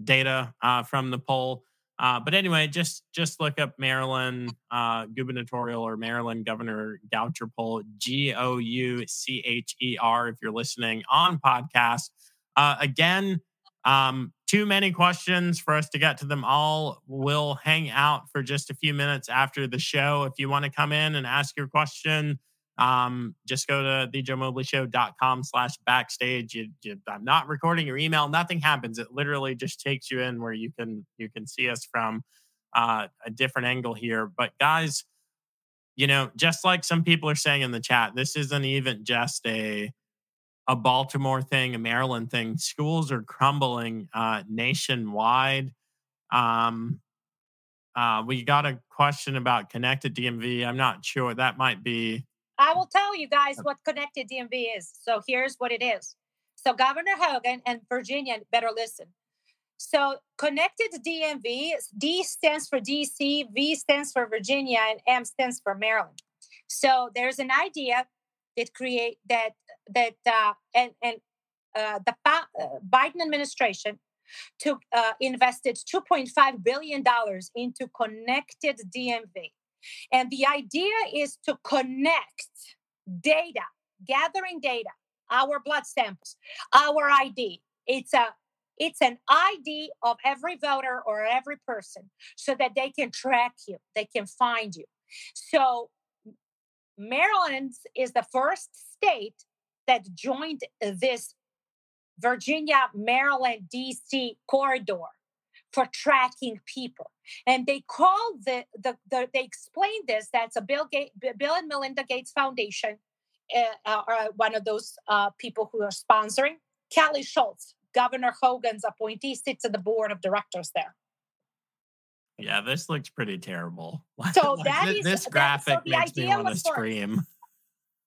Speaker 2: data uh, from the poll. Uh, but anyway, just just look up Maryland uh, gubernatorial or Maryland Governor Goucher poll, G O U C H E R, if you're listening on podcast. Uh, again, um, too many questions for us to get to them all. We'll hang out for just a few minutes after the show. If you want to come in and ask your question, um, just go to thejoemobleyshow.com slash backstage. You, you, I'm not recording your email. Nothing happens. It literally just takes you in where you can you can see us from uh, a different angle here. But guys, you know, just like some people are saying in the chat, this isn't even just a a Baltimore thing, a Maryland thing. Schools are crumbling uh, nationwide. Um, uh, we got a question about connected DMV. I'm not sure. That might be
Speaker 3: I will tell you guys what connected DMV is. So here's what it is. So Governor Hogan and Virginia better listen. So connected DMV, D stands for DC, V stands for Virginia, and M stands for Maryland. So there's an idea that create that that uh, and and uh, the Ba- uh, Biden administration took uh, invested 2.5 billion dollars into connected DMV. And the idea is to connect data, gathering data, our blood samples, our ID. It's a it's an ID of every voter or every person so that they can track you, they can find you. So Maryland is the first state that joined this Virginia, Maryland, DC corridor for tracking people. And they call the, the, the they explain this. That's a Bill Gates, Bill and Melinda Gates Foundation, uh, uh, are one of those uh, people who are sponsoring. Kelly Schulz, Governor Hogan's appointee, sits on the board of directors there.
Speaker 2: Yeah, this looks pretty terrible.
Speaker 3: So
Speaker 2: Like,
Speaker 3: that
Speaker 2: thi-
Speaker 3: is-
Speaker 2: this
Speaker 3: that- so
Speaker 2: graphic makes me want to scream.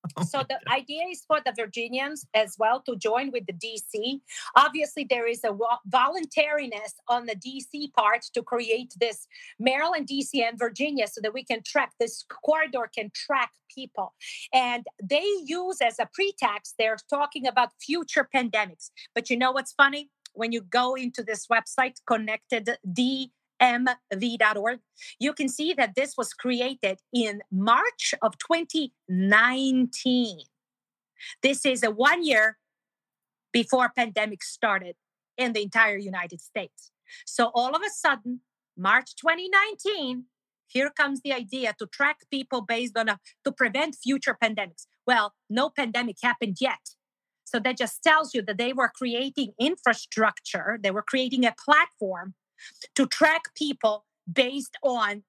Speaker 2: Oh
Speaker 3: so the
Speaker 2: God.
Speaker 3: idea is for the Virginians as well to join with the DC. Obviously, there is a voluntariness on the DC part to create this Maryland, DC, and Virginia so that we can track this corridor can track people. And they use as a pretext, they're talking about future pandemics. But you know what's funny? When you go into this website, connected mv.org, you can see that this was created in March of 2019. This is a one year before pandemic started in the entire United States. So all of a sudden, March 2019, here comes the idea to track people based on a to prevent future pandemics. Well, no pandemic happened yet. So that just tells you that they were creating infrastructure, they were creating a platform to track people based on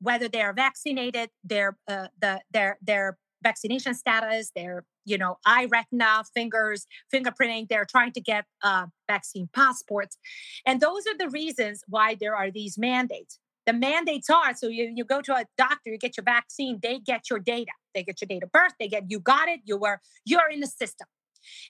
Speaker 3: whether they are vaccinated, their uh, the their their vaccination status, their you know eye retina, fingers, fingerprinting. They're trying to get uh, vaccine passports, and those are the reasons why there are these mandates. The mandates are so you, you go to a doctor, you get your vaccine, they get your data, they get your date of birth, they get you got it, you were you're in the system,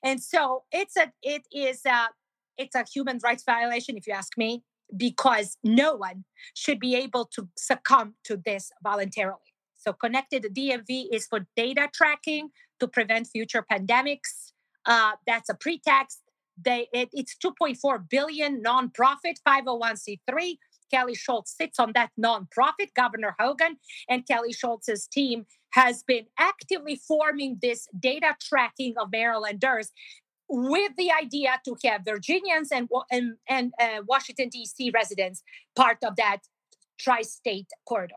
Speaker 3: and so it's a it is a it's a human rights violation if you ask me because no one should be able to succumb to this voluntarily. So, connected DMV is for data tracking to prevent future pandemics. Uh, that's a pretext. They, it, it's 2.4 billion nonprofit 501c3 Kelly Schulz sits on that nonprofit, Governor Hogan, and Kelly Schulz's team has been actively forming this data tracking of Marylanders with the idea to have Virginians and and, and uh, Washington D.C. residents part of that tri-state corridor.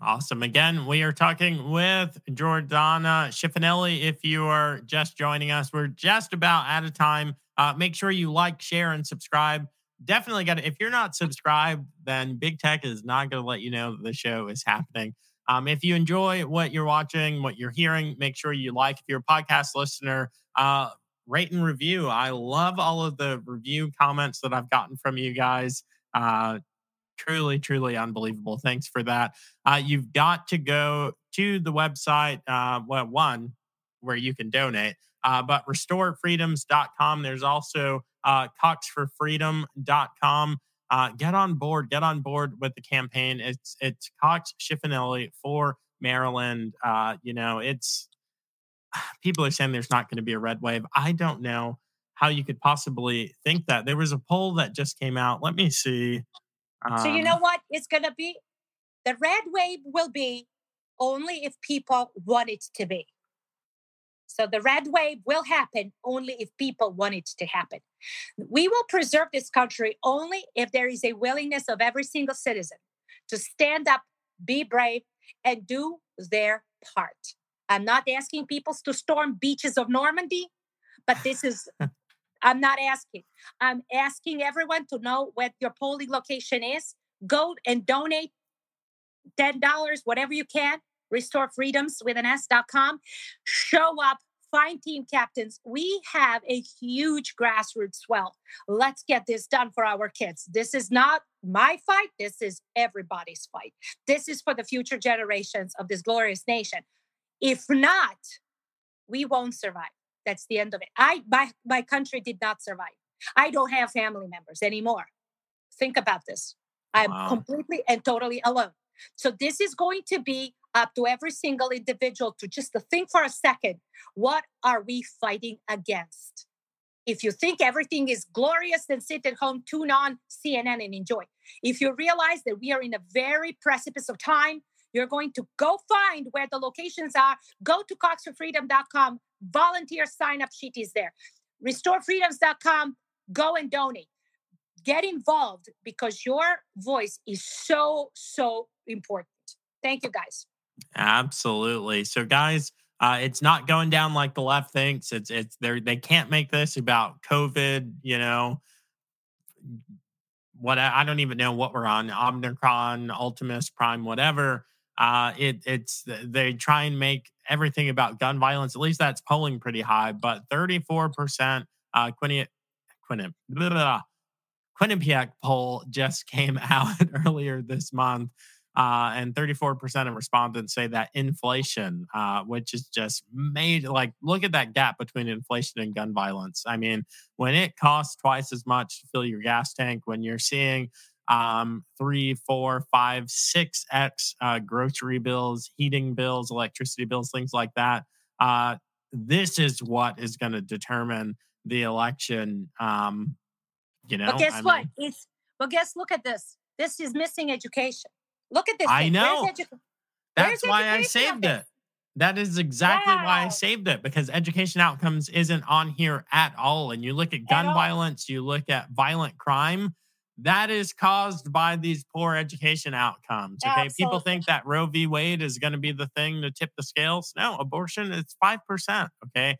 Speaker 2: Awesome. Again, we are talking with Jordana Schifanelli. If you are just joining us, we're just about out of time. Uh, make sure you like, share, and subscribe. Definitely got to, if you're not subscribed, then Big Tech is not going to let you know that the show is happening. Um, if you enjoy what you're watching, what you're hearing, make sure you like. If you're a podcast listener, uh, rate and review. I love all of the review comments that I've gotten from you guys. Uh, truly, truly unbelievable. Thanks for that. Uh, you've got to go to the website, uh, well, one where you can donate, uh, but restorefreedoms.com. There's also uh, coxforfreedom.com. Uh, get on board, get on board with the campaign. It's it's Cox Schifanelli for Maryland. Uh, you know, it's people are saying there's not going to be a red wave. I don't know how you could possibly think that. There was a poll that just came out. Let me see.
Speaker 3: Um, so you know um what it's going to be? The red wave will be only if people want it to be. So the red wave will happen only if people want it to happen. We will preserve this country only if there is a willingness of every single citizen to stand up, be brave, and do their part. I'm not asking people to storm beaches of Normandy, but this is I'm not asking. I'm asking everyone to know what your polling location is. Go and donate $10, whatever you can. Restore freedoms with an S.com. Show up, find team captains. We have a huge grassroots swell. Let's get this done for our kids. This is not my fight. This is everybody's fight. This is for the future generations of this glorious nation. If not, we won't survive. That's the end of it. I my my country did not survive. I don't have family members anymore. Think about this. I'm wow. completely and totally alone. So this is going to be up to every single individual to just to think for a second, what are we fighting against? If you think everything is glorious, then sit at home, tune on CNN and enjoy. If you realize that we are in a very precipice of time, you're going to go find where the locations are. Go to coxforfreedom.com. Volunteer sign up sheet is there. Restorefreedoms.com. Go and donate. Get involved because your voice is so, so important. Thank you, guys.
Speaker 2: Absolutely. So, guys, uh, it's not going down like the left thinks. It's it's they they can't make this about COVID. You know, what I don't even know what we're on Omicron, Ultimus Prime, whatever. Uh, it, it's they try and make everything about gun violence. At least that's polling pretty high, but 34% uh, Quinnipiac, Quinnipiac poll just came out earlier this month. Uh, and 34% of respondents say that inflation, uh, which is just made like, look at that gap between inflation and gun violence. I mean, when it costs twice as much to fill your gas tank, when you're seeing um, three, four, five, six X uh, grocery bills, heating bills, electricity bills, things like that. Uh, this is what is going to determine the election. Um, you know,
Speaker 3: but guess I what? Mean, it's well, guess look at this. This is missing education. Look at this.
Speaker 2: I know. Edu- That's why I saved it. That is exactly wow. why I saved it because education outcomes isn't on here at all. And you look at gun at violence, you look at violent crime that is caused by these poor education outcomes. Okay. Absolutely. People think that Roe v. Wade is going to be the thing to tip the scales. No, abortion is 5%. Okay.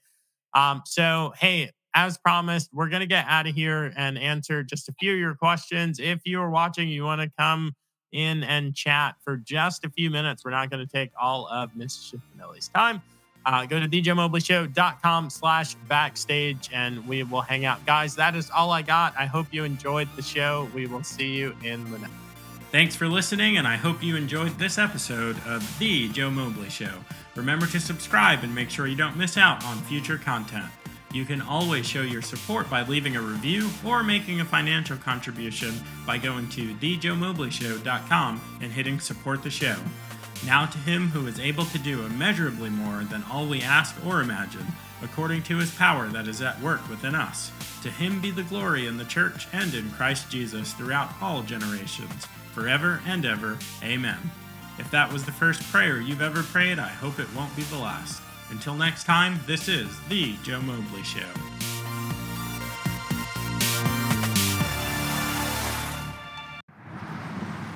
Speaker 2: Um, so, hey, as promised, we're going to get out of here and answer just a few of your questions. If you are watching, you want to come in and chat for just a few minutes. We're not going to take all of Miss Schifanelli's time. Uh, go to djmobleyshow.com slash backstage and we will hang out. Guys, that is all I got. I hope you enjoyed the show. We will see you in the next. Thanks for listening, and I hope you enjoyed this episode of The Joe Mobley Show. Remember to subscribe and make sure you don't miss out on future content. You can always show your support by leaving a review or making a financial contribution by going to thejoemobleyshow.com and hitting support the show. Now to him who is able to do immeasurably more than all we ask or imagine, according to his power that is at work within us. To him be the glory in the church and in Christ Jesus throughout all generations, forever and ever. Amen. If that was the first prayer you've ever prayed, I hope it won't be the last. Until next time, this is The Joe Mobley Show.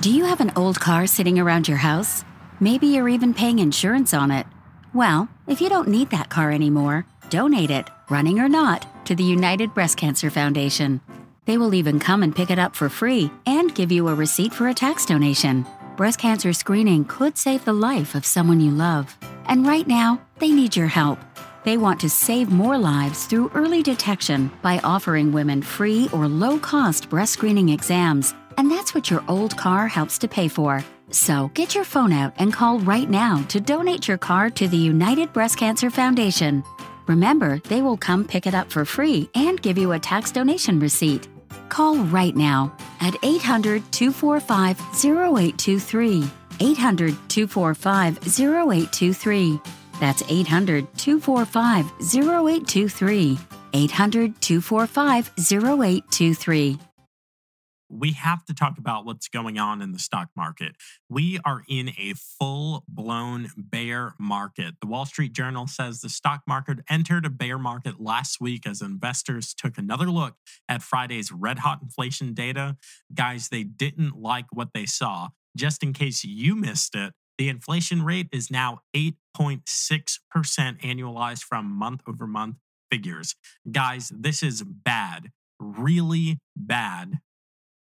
Speaker 6: Do you have an old car sitting around your house? Maybe you're even paying insurance on it. Well, if you don't need that car anymore, donate it, running or not, to the United Breast Cancer Foundation. They will even come and pick it up for free and give you a receipt for a tax donation. Breast cancer screening could save the life of someone you love. And right now, they need your help. They want to save more lives through early detection by offering women free or low cost breast screening exams. And that's what your old car helps to pay for. So get your phone out and call right now to donate your car to the United Breast Cancer Foundation. Remember, they will come pick it up for free and give you a tax donation receipt. Call right now at 800 245 0823. 800 245 0823. That's 800 245 0823. 800 245 0823
Speaker 2: we have to talk about what's going on in the stock market. We are in a full blown bear market. The Wall Street Journal says the stock market entered a bear market last week as investors took another look at Friday's red hot inflation data. Guys, they didn't like what they saw. Just in case you missed it, the inflation rate is now 8.6% annualized from month over month figures. Guys, this is bad, really bad.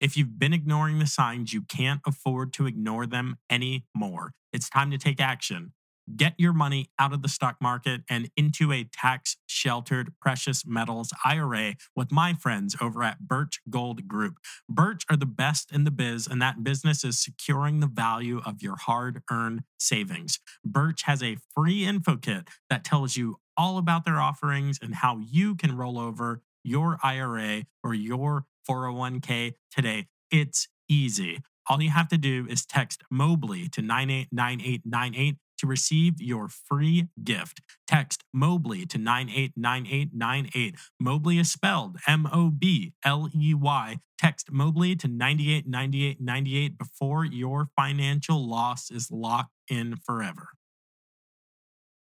Speaker 2: If you've been ignoring the signs, you can't afford to ignore them anymore. It's time to take action. Get your money out of the stock market and into a tax sheltered precious metals IRA with my friends over at Birch Gold Group. Birch are the best in the biz, and that business is securing the value of your hard earned savings. Birch has a free info kit that tells you all about their offerings and how you can roll over your IRA or your 401k today. It's easy. All you have to do is text Mobley to 989898 to receive your free gift. Text Mobley to 989898. Mobley is spelled M O B L E Y. Text Mobley to 989898 before your financial loss is locked in forever.